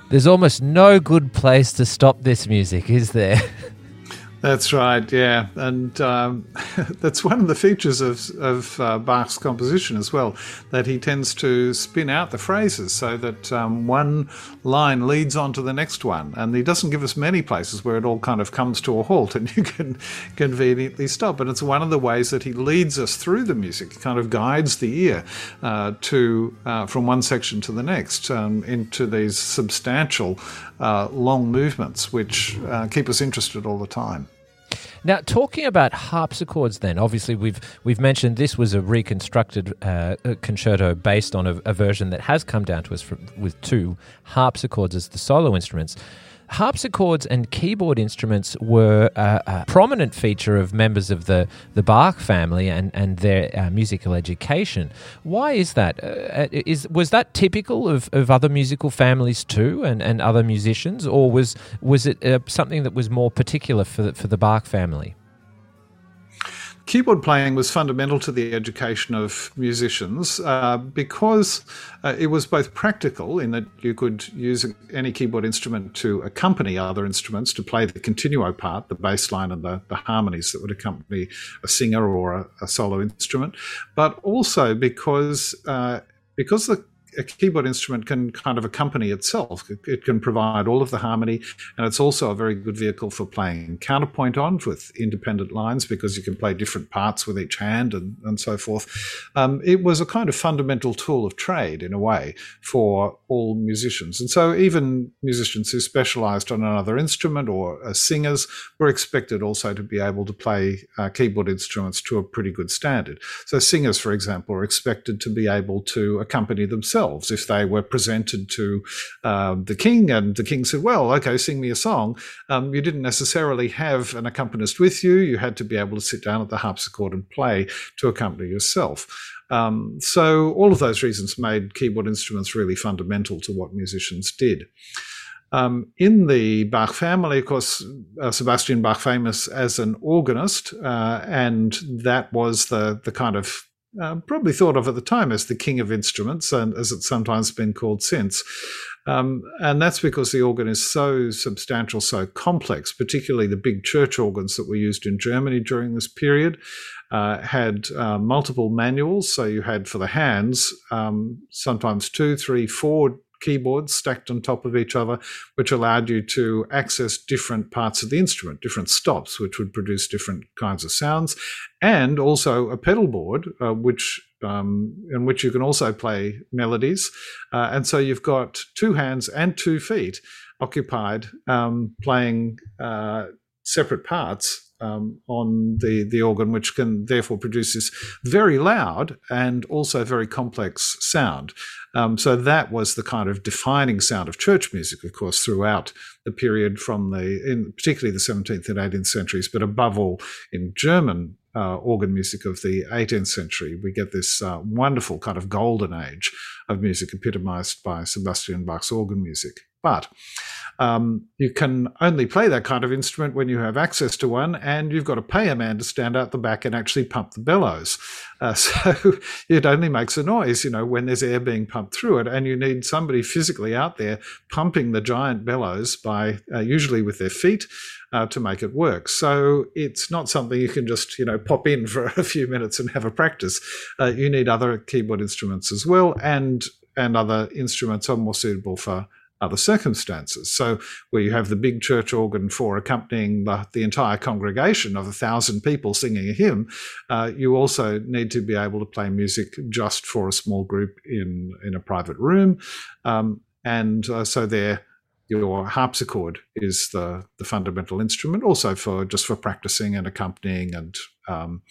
There's almost no good place to stop this music, is there? That's right, yeah, and um, that's one of the features of of uh, Bach's composition as well. That he tends to spin out the phrases so that um, one line leads on to the next one, and he doesn't give us many places where it all kind of comes to a halt and you can conveniently stop. And it's one of the ways that he leads us through the music, kind of guides the ear uh, to uh, from one section to the next um, into these substantial uh, long movements, which uh, keep us interested all the time. Now, talking about harpsichords, then obviously we've we've mentioned this was a reconstructed uh, concerto based on a, a, version that has come down to us from, with two harpsichords as the solo instruments harpsichords and keyboard instruments were a, prominent feature of members of the, the Bach family and, and their uh, musical education. Why is that? Uh, uh, is, was that typical of, of other musical families too and, and other musicians, or was, was it uh, something that was more particular for the, for the Bach family? Keyboard playing was fundamental to the education of musicians uh, because uh, it was both practical in that you could use any keyboard instrument to accompany other instruments to play the continuo part, the bass line and the, the harmonies that would accompany a singer or a, a solo instrument, but also because uh, because the a keyboard instrument can kind of accompany itself. It can provide all of the harmony, and it's also a very good vehicle for playing counterpoint on with independent lines because you can play different parts with each hand and, and so forth. Um, it was a kind of fundamental tool of trade in a way for all musicians. And so even musicians who specialized on another instrument or uh, singers were expected also to be able to play uh, keyboard instruments to a pretty good standard. So singers, for example, are expected to be able to accompany themselves themselves if they were presented to um, the king and the king said, Well, okay, sing me a song. Um, you didn't necessarily have an accompanist with you. You had to be able to sit down at the harpsichord and play to accompany yourself. Um, so, all of those reasons made keyboard instruments really fundamental to what musicians did. Um, in the Bach family, of course, uh, Sebastian Bach famous as an organist, uh, and that was the the kind of um, probably thought of at the time as the king of instruments, and as it's sometimes been called since. Um, and that's because the organ is so substantial, so complex, particularly the big church organs that were used in Germany during this period. Uh, had uh, multiple manuals. So you had for the hands um, sometimes two, three, four keyboards stacked on top of each other, which allowed you to access different parts of the instrument, different stops, which would produce different kinds of sounds, and also a pedal board, uh, which um, in which you can also play melodies. Uh, and so you've got two hands and two feet occupied um, playing uh, separate parts um, on the, the organ, which can therefore produce this very loud and also very complex sound. Um, so that was the kind of defining sound of church music, of course, throughout the period from the, in particularly the 17th and 18th centuries, but above all in German uh, organ music of the 18th century. We get this uh, wonderful kind of golden age of music epitomized by Sebastian Bach's organ music. But um, you can only play that kind of instrument when you have access to one, and you've got to pay a man to stand out the back and actually pump the bellows. Uh, so it only makes a noise, you know, when there's air being pumped through it, and you need somebody physically out there pumping the giant bellows by uh, usually with their feet. Uh, to make it work. So it's not something you can just, you know, pop in for a few minutes and have a practice. Uh, you need other keyboard instruments as well, and and other instruments are more suitable for other circumstances. So, where you have the big church organ for accompanying the, the entire congregation of a thousand people singing a hymn, uh, you also need to be able to play music just for a small group in, in a private room. Um, and uh, so, there, your harpsichord is the, the fundamental instrument, also for just for practicing and accompanying and um,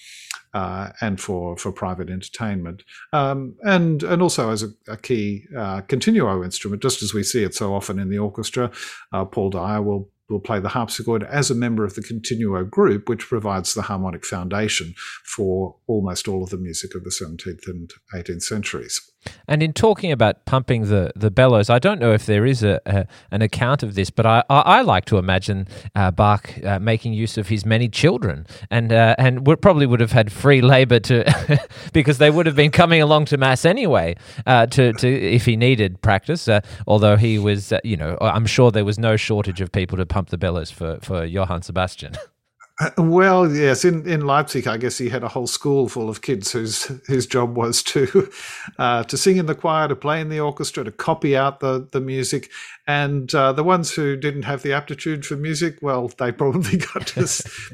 uh, and for, for private entertainment, um, and and also as a, a key uh, continuo instrument, just as we see it so often in the orchestra. Uh, Paul Dyer will will play the harpsichord as a member of the continuo group, which provides the harmonic foundation for almost all of the music of the 17th and 18th centuries. And in talking about pumping the, the bellows, I don't know if there is a, a an account of this, but I, I, I like to imagine uh, Bach uh, making use of his many children, and uh, and would, probably would have had free labour to because they would have been coming along to mass anyway uh, to to if he needed practice. Uh, although he was, uh, you know, I'm sure there was no shortage of people to pump the bellows for for Johann Sebastian. Uh, well, yes, in, in Leipzig, I guess he had a whole school full of kids whose whose job was to uh, to sing in the choir, to play in the orchestra, to copy out the the music, and uh, the ones who didn't have the aptitude for music, well, they probably got to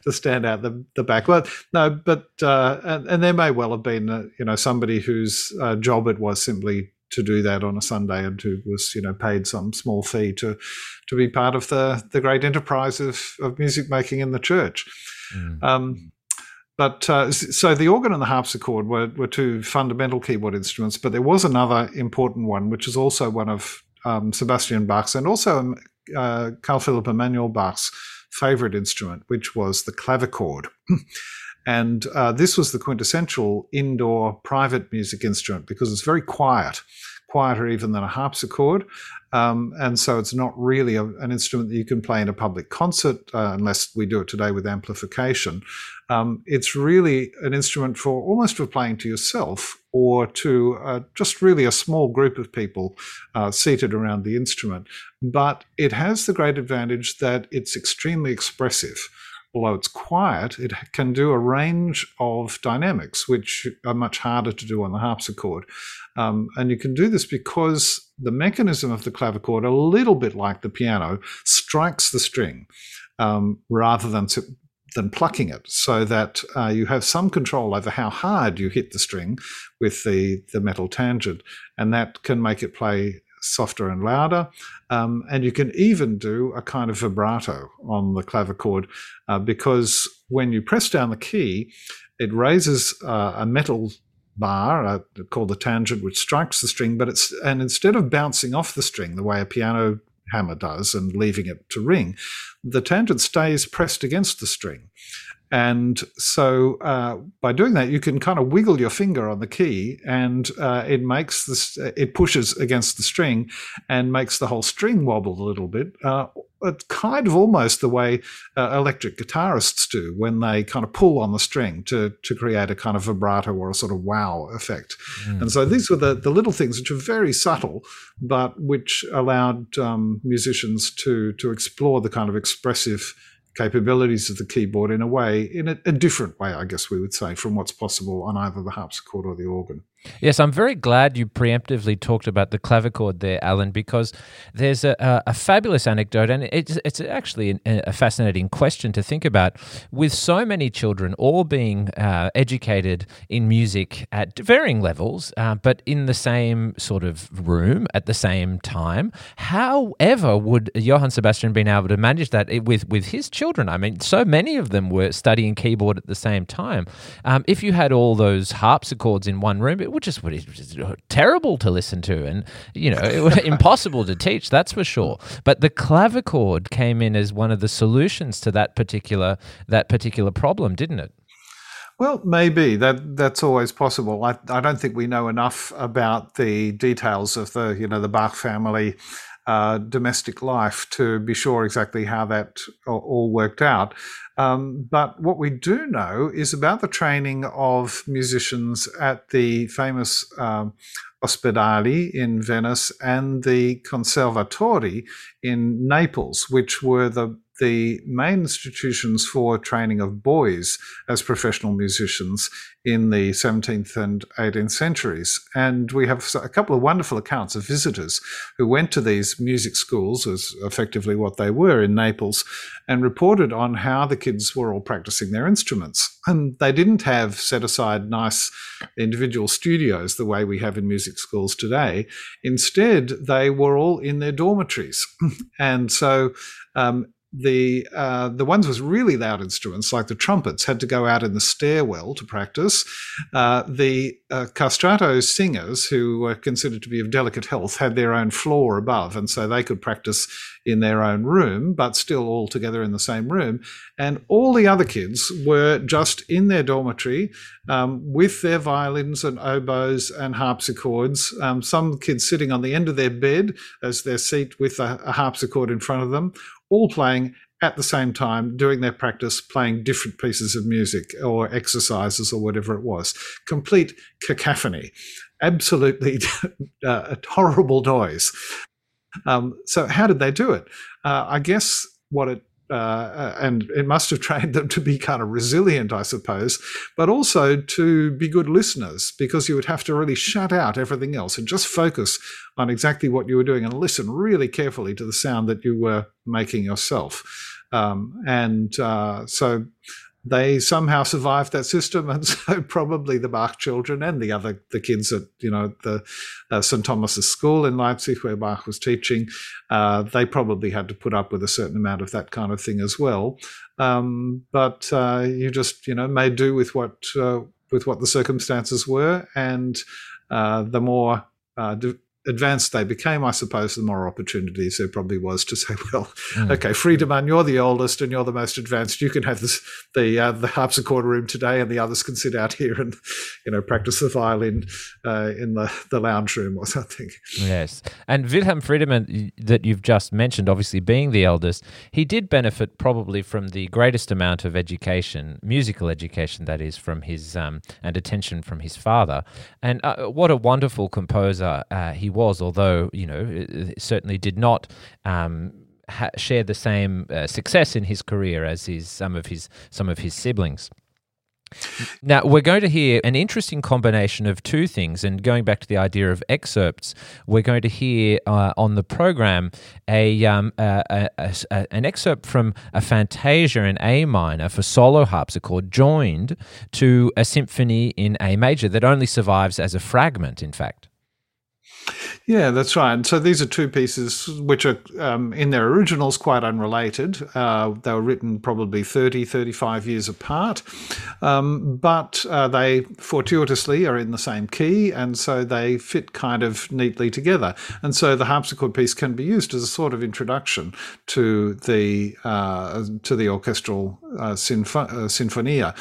to stand out the, the back. Well, no, but uh, and, and, there may well have been uh, you know somebody whose job it was simply to do that on a Sunday and who was, you know, paid some small fee to to be part of the the great enterprise of, of music making in the church. Mm. Um, but uh, so the organ and the harpsichord were, were two fundamental keyboard instruments, but there was another important one, which is also one of um, Sebastian Bach's and also um, uh, Carl Philipp Emanuel Bach's favorite instrument, which was the clavichord. And uh, this was the quintessential indoor private music instrument because it's very quiet, quieter even than a harpsichord. Um, and so it's not really a, an instrument that you can play in a public concert uh, unless we do it today with amplification. Um, it's really an instrument for almost for playing to yourself or to uh, just really a small group of people uh, seated around the instrument. But it has the great advantage that it's extremely expressive although it's quiet, it can do a range of dynamics, which are much harder to do on the harpsichord. Um, and you can do this because the mechanism of the clavichord, a little bit like the piano, strikes the string um, rather than than plucking it, so that uh, you have some control over how hard you hit the string with the the metal tangent, and that can make it play softer and louder. Um, and you can even do a kind of vibrato on the clavichord uh, because when you press down the key, it raises uh, a metal bar uh, called the tangent, which strikes the string. But it's and instead of bouncing off the string the way a piano hammer does and leaving it to ring, the tangent stays pressed against the string. And so uh, by doing that, you can kind of wiggle your finger on the key, and uh, it makes this it pushes against the string and makes the whole string wobble a little bit. Uh, it's kind of almost the way uh, electric guitarists do when they kind of pull on the string to to create a kind of vibrato or a sort of wow effect. Mm. And so these were the the little things which are very subtle, but which allowed um, musicians to to explore the kind of expressive capabilities of the keyboard in a way, in a, a, different way, I guess we would say, from what's possible on either the harpsichord or the organ. Yes, I'm very glad you preemptively talked about the clavichord there, Alan, because there's a, a, fabulous anecdote, and it's, it's actually a fascinating question to think about. With so many children all being uh, educated in music at varying levels, uh, but in the same sort of room at the same time, however would Johann Sebastian been able to manage that with, with his children? I mean, so many of them were studying keyboard at the same time. Um, if you had all those harpsichords in one room, it which is what is terrible to listen to, and you know, impossible to teach. That's for sure. But the clavichord came in as one of the solutions to that particular that particular problem, didn't it? Well, maybe that that's always possible. I, I don't think we know enough about the details of the you know the Bach family uh, domestic life to be sure exactly how that all worked out. Um, but what we do know is about the training of musicians at the famous um, Ospedali in Venice and the Conservatori in Naples, which were the the main institutions for training of boys as professional musicians in the 17th and 18th centuries. And we have a couple of wonderful accounts of visitors who went to these music schools, as effectively what they were in Naples, and reported on how the kids were all practicing their instruments. And they didn't have set aside nice individual studios the way we have in music schools today. Instead, they were all in their dormitories. and so um, the uh, the ones with really loud instruments, like the trumpets, had to go out in the stairwell to practice. Uh, the uh, castrato singers, who were considered to be of delicate health, had their own floor above, and so they could practice in their own room, but still all together in the same room. And all the other kids were just in their dormitory um, with their violins and oboes and harpsichords. Um, some kids sitting on the end of their bed as their seat with a, a harpsichord in front of them all playing at the same time, doing their practice, playing different pieces of music or exercises or whatever it was. Complete cacophony, absolutely uh, a horrible noise. Um, so, how did they do it? Uh, I guess what it uh, and it must have trained them to be kind of resilient, I suppose, but also to be good listeners because you would have to really shut out everything else and just focus on exactly what you were doing and listen really carefully to the sound that you were making yourself. Um, and uh, so they somehow survived that system, and so probably the Bach children and the other the kids at you know the uh, St Thomas's School in Leipzig where Bach was teaching, uh, they probably had to put up with a certain amount of that kind of thing as well. Um, but uh, you just you know made do with what uh, with what the circumstances were, and uh, the more uh, advanced they became, I suppose, the more opportunities there probably was to say, well, mm. okay, Friedemann, you're the oldest and you're the most advanced. You can have this, the uh, the harpsichord room today, and the others can sit out here and, you know, practice the violin uh, in the, the lounge room or something. Yes, and Wilhelm Friedemann that you've just mentioned, obviously being the eldest, he did benefit probably from the greatest amount of education, musical education, that is, from his um, and attention from his father. And uh, what a wonderful composer uh, he was, although you know certainly did not um, ha- share the same uh, success in his career as his some of his some of his siblings. Now, we're going to hear an interesting combination of two things. And going back to the idea of excerpts, we're going to hear uh, on the program a, um, a, a, a, an excerpt from a Fantasia in A minor for solo harpsichord, joined to a symphony in A major that only survives as a fragment, in fact. Yeah, that's right. So these are two pieces which are, um, in their originals, quite unrelated. Uh, they were written probably 30, 35 years apart, um, but uh, they fortuitously are in the same key, and so they fit kind of neatly together. And so the harpsichord piece can be used as a sort of introduction to the uh, to the orchestral uh, sinfo- uh, sinfonia.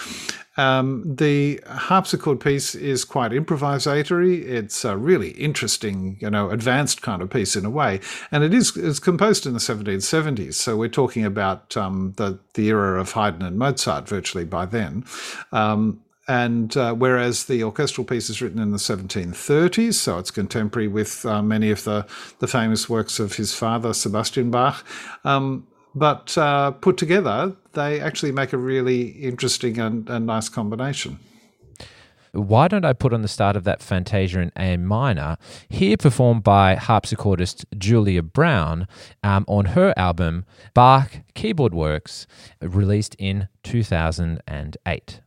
Um, the harpsichord piece is quite improvisatory. It's a really interesting, you know, advanced kind of piece in a way, and it is it's composed in the 1770s. So we're talking about um, the the era of Haydn and Mozart virtually by then. Um, and uh, whereas the orchestral piece is written in the 1730s, so it's contemporary with uh, many of the, the famous works of his father, Sebastian Bach, um, but uh, put together, they actually make a really interesting and, and, nice combination. Why don't I put on the start of that Fantasia in A minor, here performed by harpsichordist Julia Brown um, on her album Bach Keyboard Works, released in 2008.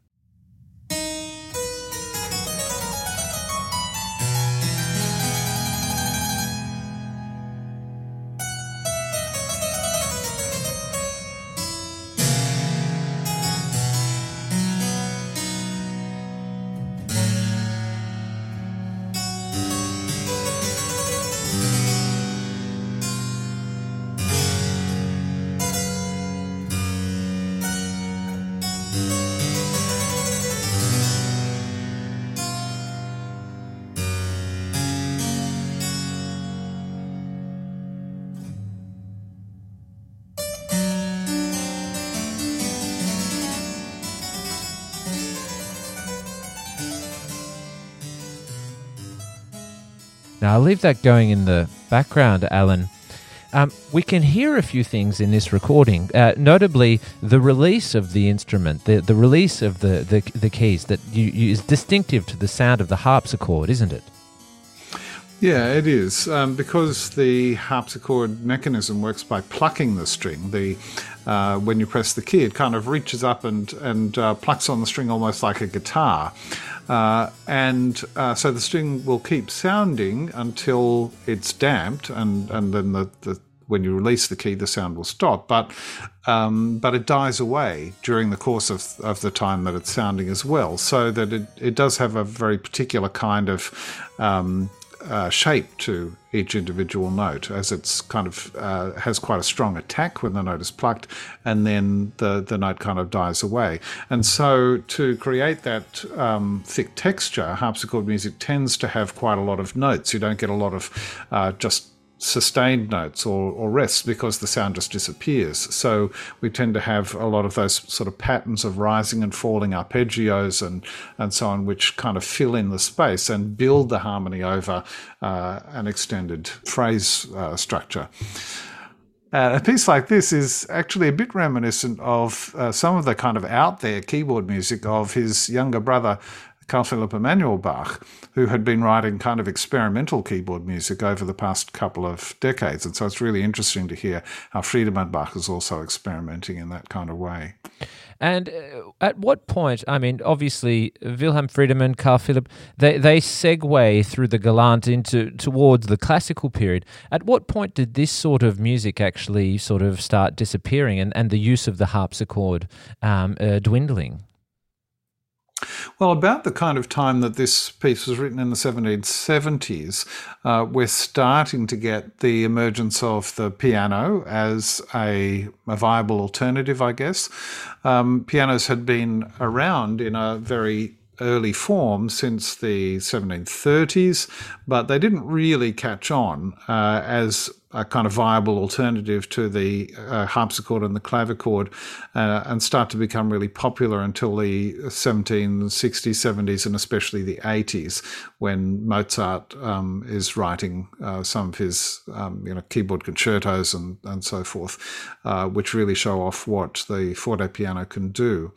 Now, I'll leave that going in the background, Alan. Um, we can hear a few things in this recording, uh, notably the release of the instrument, the, the release of the, the, the keys that you, you, is distinctive to the sound of the harpsichord, isn't it? Yeah, it is um, because the harpsichord mechanism works by plucking the string. The uh, when you press the key, it kind of reaches up and and uh, plucks on the string almost like a guitar. Uh, and uh, so the string will keep sounding until it's damped, and, and then the, the when you release the key, the sound will stop. But um, but it dies away during the course of, of the time that it's sounding as well, so that it, it does have a very particular kind of um, uh, shape to each individual note, as it's kind of uh, has quite a strong attack when the note is plucked, and then the the note kind of dies away. And so, to create that um, thick texture, harpsichord music tends to have quite a lot of notes. You don't get a lot of uh, just sustained notes or, or rests because the sound just disappears. So we tend to have a lot of those sort of patterns of rising and falling arpeggios and, and so on, which kind of fill in the space and build the harmony over uh, an extended phrase uh, structure. Uh, a piece like this is actually a bit reminiscent of uh, some of the kind of out there keyboard music of his younger brother, Carl Philipp Emanuel Bach, who had been writing kind of experimental keyboard music over the past couple of decades. And so it's really interesting to hear how Friedemann Bach is also experimenting in that kind of way. And uh, at what point, I mean, obviously, Wilhelm Friedemann, Carl Philipp, they, they segue through the Galant into towards the classical period. At what point did this sort of music actually sort of start disappearing and, and the use of the harpsichord um, uh, dwindling? Well, about the kind of time that this piece was written in the 1770s, uh, we're starting to get the emergence of the piano as a, a viable alternative, I guess. Um, pianos had been around in a very early form since the 1730s, but they didn't really catch on uh, as a kind of viable alternative to the uh, harpsichord and the clavichord uh, and start to become really popular until the 1760s, 70s, and especially the 80s when Mozart um, is writing uh, some of his um, you know, keyboard concertos and, and so forth, uh, which really show off what the forte piano can do.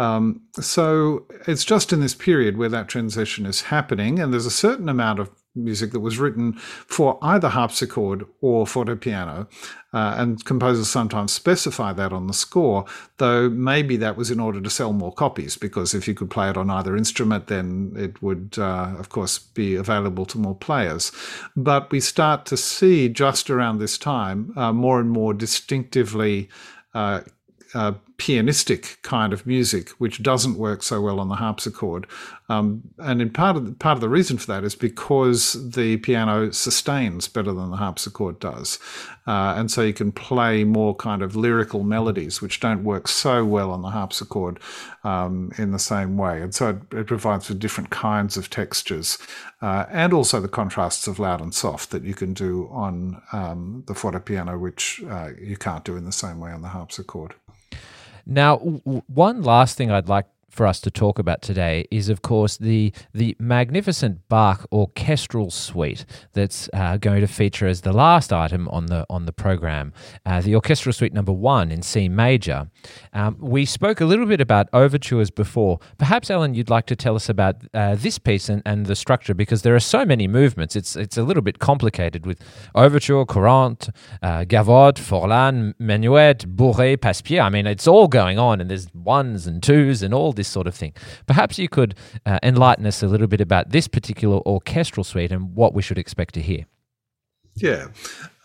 Um, so it's just in this period where that transition is happening, and there's a certain amount of music that was written for either harpsichord or fortepiano, uh, and composers sometimes specify that on the score, though maybe that was in order to sell more copies, because if you could play it on either instrument, then it would, uh, of course, be available to more players. But we start to see just around this time uh, more and more distinctively uh, uh, pianistic kind of music, which doesn't work so well on the harpsichord. Um, and in part of the, part of the reason for that is because the piano sustains better than the harpsichord does, uh, and so you can play more kind of lyrical melodies, which don't work so well on the harpsichord um, in the same way. And so it, it, provides for different kinds of textures, uh, and also the contrasts of loud and soft that you can do on um, the fortepiano, which uh, you can't do in the same way on the harpsichord. Now, w- one last thing I'd like for us to talk about today is, of course, the the magnificent Bach orchestral suite that's uh, going to feature as the last item on the on the program. Uh, the orchestral suite number one in C major. Um, we spoke a little bit about overtures before. Perhaps, Alan, you'd like to tell us about uh, this piece and, and the structure because there are so many movements. It's it's a little bit complicated with overture, courante, uh, gavotte, forlane, menuet, bourrée, passe-pied. I mean, it's all going on, and there's ones and twos and all this sort of thing. Perhaps you could uh, enlighten us a little bit about this particular orchestral suite and what we should expect to hear. Yeah,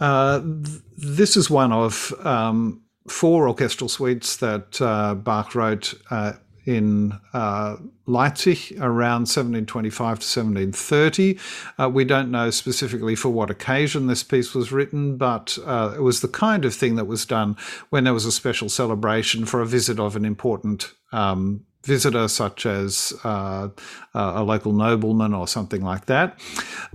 uh, th- this is one of um, four orchestral suites that uh, Bach wrote uh, in uh, Leipzig around 1725 to 1730. Uh, we don't know specifically for what occasion this piece was written, but uh, it was the kind of thing that was done when there was a special celebration for a visit of an important um, visitor, such as uh, a local nobleman or something like that.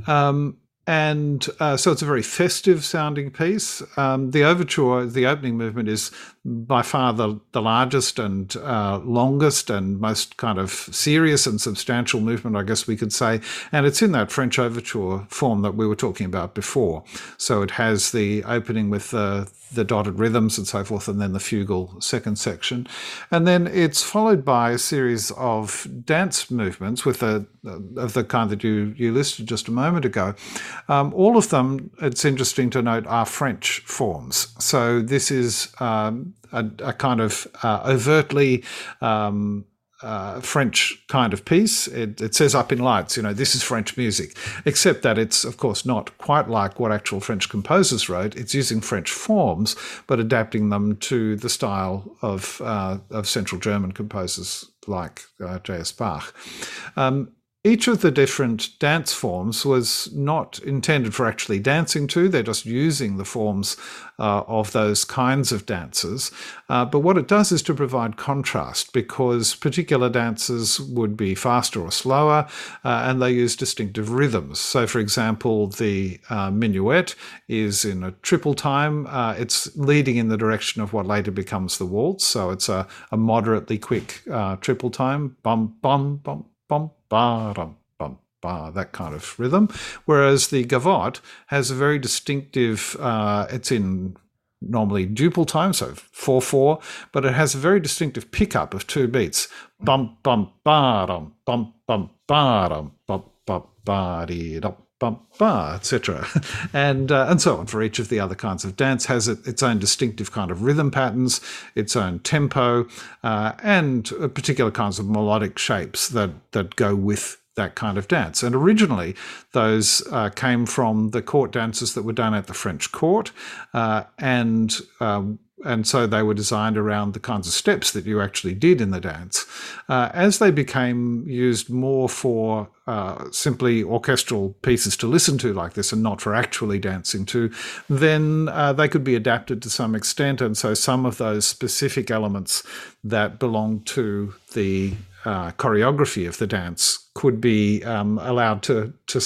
Um, and uh, so it's a very festive sounding piece. Um, the overture, the opening movement, is by far the, the largest and uh, longest and most kind of serious and substantial movement, I guess we could say. And it's in that French overture form that we were talking about before. So it has the opening with the the dotted rhythms and so forth, and then the fugal second section. And then it's followed by a series of dance movements with the of the kind that you, you listed just a moment ago. Um, all of them, it's interesting to note, are French forms. So this is um, a, a, kind of uh, overtly um, uh, French kind of piece. It, it, says up in lights, you know, this is French music, except that it's, of course, not quite like what actual French composers wrote. It's using French forms, but adapting them to the style of, uh, of Central German composers like uh, J.S. Bach. Um, each of the different dance forms was not intended for actually dancing to. They're just using the forms uh, of those kinds of dances. Uh, but what it does is to provide contrast because particular dances would be faster or slower uh, and they use distinctive rhythms. So, for example, the uh, minuet is in a triple time, uh, it's leading in the direction of what later becomes the waltz. So, it's a, a moderately quick uh, triple time bum, bum, bum, bum ba dum bum ba that kind of rhythm. Whereas the gavotte has a very distinctive. Uh, it's in normally duple time, so 4 4, but it has a very distinctive pickup of two beats. Bump, bump, ba dum, bump, bump, ba dum, bump, ba dee. Bump, ba, etc., and uh, and so on for each of the other kinds of dance has its own distinctive kind of rhythm patterns, its own tempo, uh, and particular kinds of melodic shapes that that go with that kind of dance. And originally, those uh, came from the court dances that were done at the French court, uh, and um, and so they were designed around the kinds of steps that you actually did in the dance. Uh, as they became used more for uh, simply orchestral pieces to listen to like this and not for actually dancing to, then uh, they could be adapted to some extent. And so some of those specific elements that belong to the uh, choreography of the dance could be um, allowed to to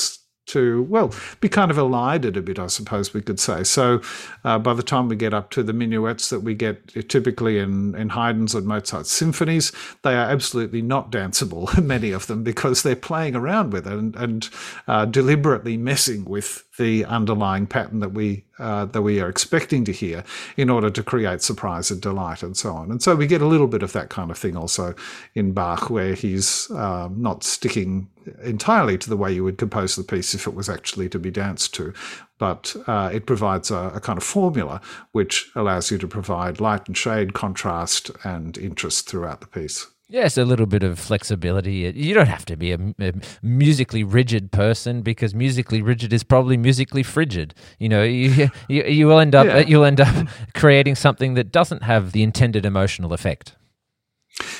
to well be kind of elided a bit, I suppose we could say. So uh, by the time we get up to the minuets that we get typically in in Haydn's and Mozart's symphonies, they are absolutely not danceable, many of them, because they're playing around with it and, and uh, deliberately messing with the underlying pattern that we uh, that we are expecting to hear in order to create surprise and delight and so on. And so we get a little bit of that kind of thing also in Bach, where he's um, not sticking entirely to the way you would compose the piece if it was actually to be danced to, but uh, it provides a, a, kind of formula which allows you to provide light and shade, contrast, and interest throughout the piece. Yes, a little bit of flexibility. You don't have to be a, a, musically rigid person because musically rigid is probably musically frigid. You know, you you, you will end up yeah. you'll end up creating something that doesn't have the intended emotional effect.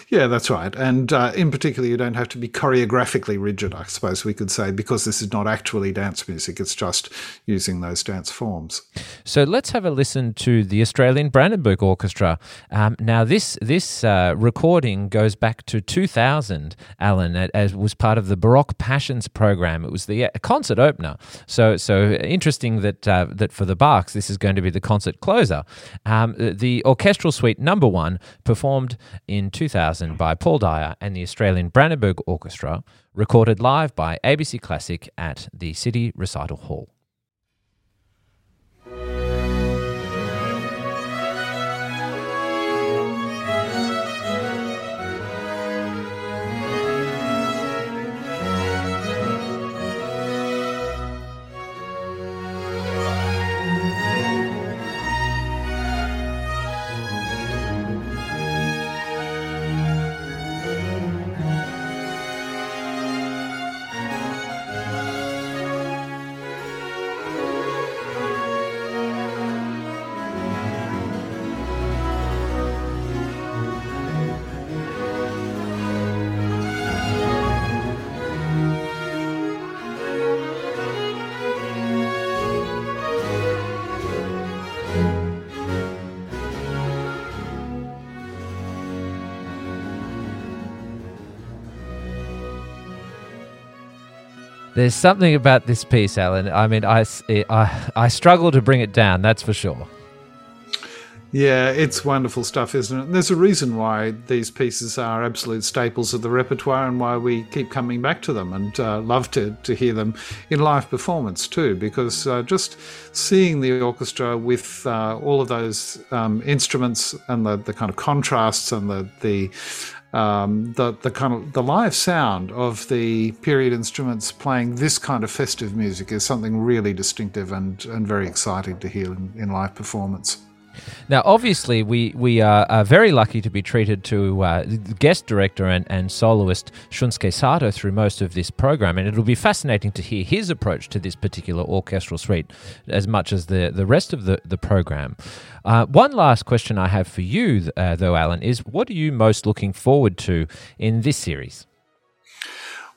Yeah, that's right. And uh, in particular, you don't have to be choreographically rigid, I suppose we could say, because this is not actually dance music. It's just using those dance forms. So let's have a listen to the Australian Brandenburg Orchestra. Um, now, this this uh, recording goes back to 2000, Alan, as was part of the Baroque Passions program. It was the uh, concert opener. So so interesting that uh, that for the Bachs, this is going to be the concert closer. Um, the orchestral suite number one performed in 2000 by Paul Dyer and the Australian Brandenburg Orchestra, recorded live by ABC Classic at the City Recital Hall. There's something about this piece, Alan. I mean, I, I, I struggle to bring it down, that's for sure. Yeah, it's wonderful stuff, isn't it? And there's a reason why these pieces are absolute staples of the repertoire and why we keep coming back to them and uh, love to, to hear them in live performance too, because uh, just seeing the orchestra with uh, all of those um, instruments and the, the kind of contrasts and the, the um, the the kind of the live sound of the period instruments playing this kind of festive music is something really distinctive and and very exciting to hear in, in live performance. Now, obviously, we, we are, are very lucky to be treated to uh, guest director and, and soloist Shunsuke Sato through most of this program, and it'll be fascinating to hear his approach to this particular orchestral suite as much as the, the rest of the, the program. Uh, one last question I have for you, uh, though, Alan, is what are you most looking forward to in this series?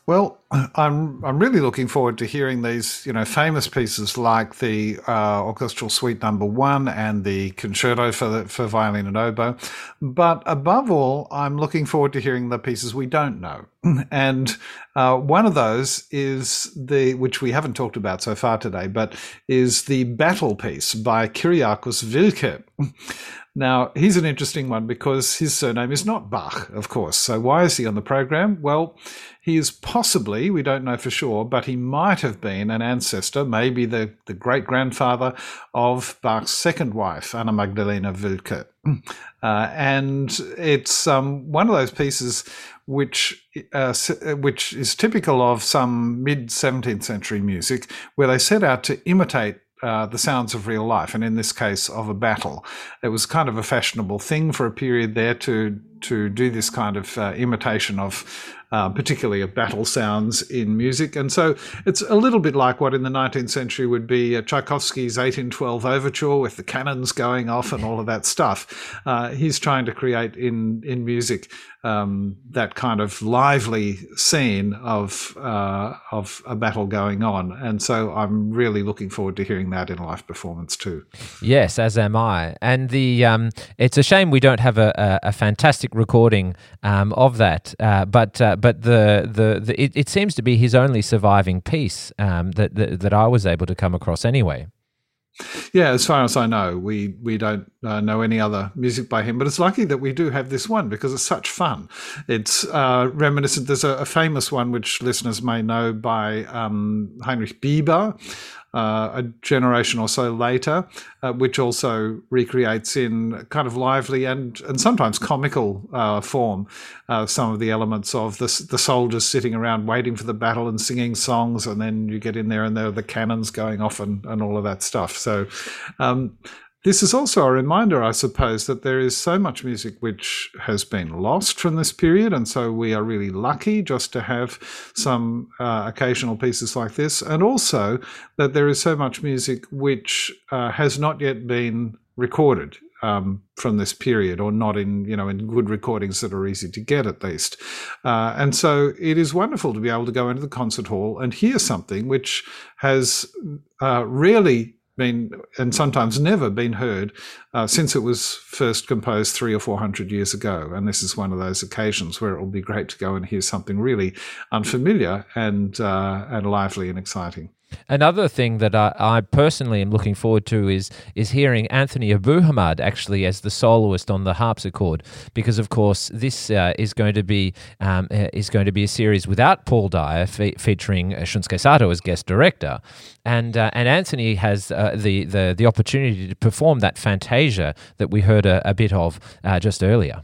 Well, I'm I'm really looking forward to hearing these, you know, famous pieces like the uh, orchestral suite number one and the concerto for the, for violin and oboe. But above all, I'm looking forward to hearing the pieces we don't know, And uh, one of those is the, which we haven't talked about so far today, but is the battle piece by Kyriakos Vilke. Now, he's an interesting one because his surname is not Bach, of course. So, why is he on the program? Well, he is possibly, we don't know for sure, but he might have been an ancestor, maybe the, the great grandfather of Bach's second wife, Anna Magdalena Wilke. Uh, and it's um, one of those pieces which uh, which is typical of some mid 17th century music, where they set out to imitate uh, the sounds of real life, and in this case, of a battle. It was kind of a fashionable thing for a period there to to do this kind of uh, imitation of uh, particularly of battle sounds in music. And so it's a little bit like what in the 19th century would be uh, Tchaikovsky's 1812 overture with the cannons going off and all of that stuff. Uh, he's trying to create in, in music um, that kind of lively scene of, uh, of a battle going on. And so I'm really looking forward to hearing that in live performance too. Yes, as am I. And the um, it's a shame we don't have a, a, a fantastic recording um, of that. Uh, but but the the, the it, it, seems to be his only surviving piece um, that, that, that I was able to come across anyway. Yeah, as far as I know, we we don't uh, know any other music by him, but it's lucky that we do have this one because it's such fun. It's uh, reminiscent. There's a, a, famous one which listeners may know by um, Heinrich Biber, uh, a generation or so later, uh, which also recreates in kind of lively and and sometimes comical uh, form uh, some of the elements of the the soldiers sitting around waiting for the battle and singing songs, and then you get in there and there are the cannons going off and, and all of that stuff. So. Um, this is also a reminder, I suppose, that there is so much music which has been lost from this period. And so we are really lucky just to have some uh, occasional pieces like this. And also that there is so much music which uh, has not yet been recorded. Um, from this period, or not in you know in good recordings that are easy to get at least, uh, and so it is wonderful to be able to go into the concert hall and hear something which has uh, really been and sometimes never been heard uh, since it was first composed three or four hundred years ago. And this is one of those occasions where it will be great to go and hear something really unfamiliar and uh, and lively and exciting. Another thing that I, I, personally am looking forward to is is hearing Anthony Abouhamad actually as the soloist on the harpsichord, because of course this uh, is going to be um, uh, is going to be a series without Paul Dyer fe- featuring uh, Shunsuke Sato as guest director, and uh, and Anthony has uh, the, the the opportunity to perform that Fantasia that we heard a, a bit of uh, just earlier.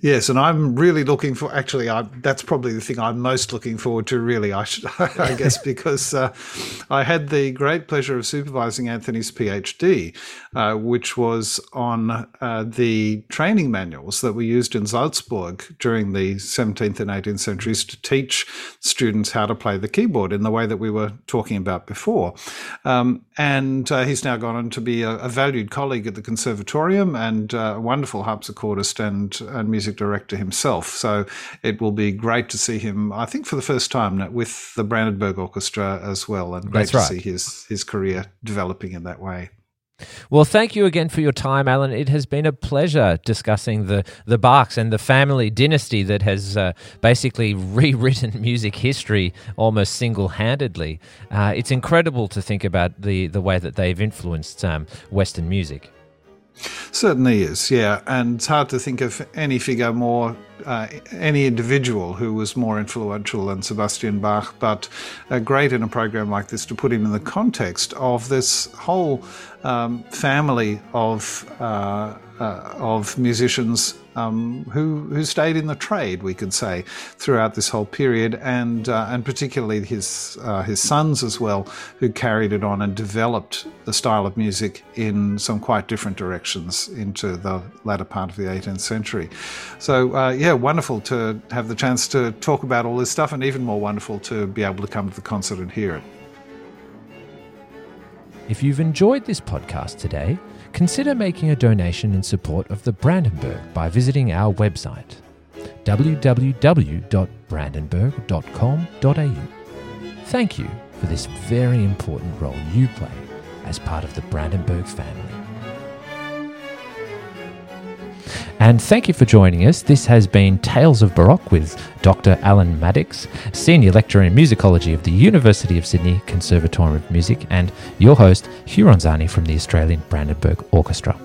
Yes, and I'm really looking for. Actually, I, that's probably the thing I'm most looking forward to. Really, I should, I guess, because uh, I had the great pleasure of supervising Anthony's PhD, uh, which was on uh, the training manuals that were used in Salzburg during the 17th and 18th centuries to teach students how to play the keyboard in the way that we were talking about before. Um, and uh, he's now gone on to be a, a, valued colleague at the Conservatorium and uh, a wonderful harpsichordist and and music director himself. So it will be great to see him. I think for the first time with the Brandenburg Orchestra as well, and great That's to right. see his his career developing in that way. Well, thank you again for your time, Alan. It has been a pleasure discussing the, the Bachs and the family dynasty that has uh, basically rewritten music history almost single handedly. Uh, it's incredible to think about the, the way that they've influenced um, Western music. Certainly is, yeah. And it's hard to think of any figure more, uh, any individual who was more influential than Sebastian Bach, but uh, great in a program like this to put him in the context of this whole um, family of, uh, uh of musicians um, who who stayed in the trade, we could say, throughout this whole period, and uh, and particularly his uh, his sons as well, who carried it on and developed the style of music in some quite different directions into the latter part of the 18th century. So uh, yeah, wonderful to have the chance to talk about all this stuff, and even more wonderful to be able to come to the concert and hear it. If you've enjoyed this podcast today consider making a donation in support of the Brandenburg by visiting our website www.brandenburg.com.au. Thank you for this very important role you play as part of the Brandenburg family. And thank you for joining us. This has been Tales of Baroque with Dr. Alan Maddox, Senior Lecturer in Musicology of the University of Sydney Conservatorium of Music, and your host, Hugh Ronzani from the Australian Brandenburg Orchestra.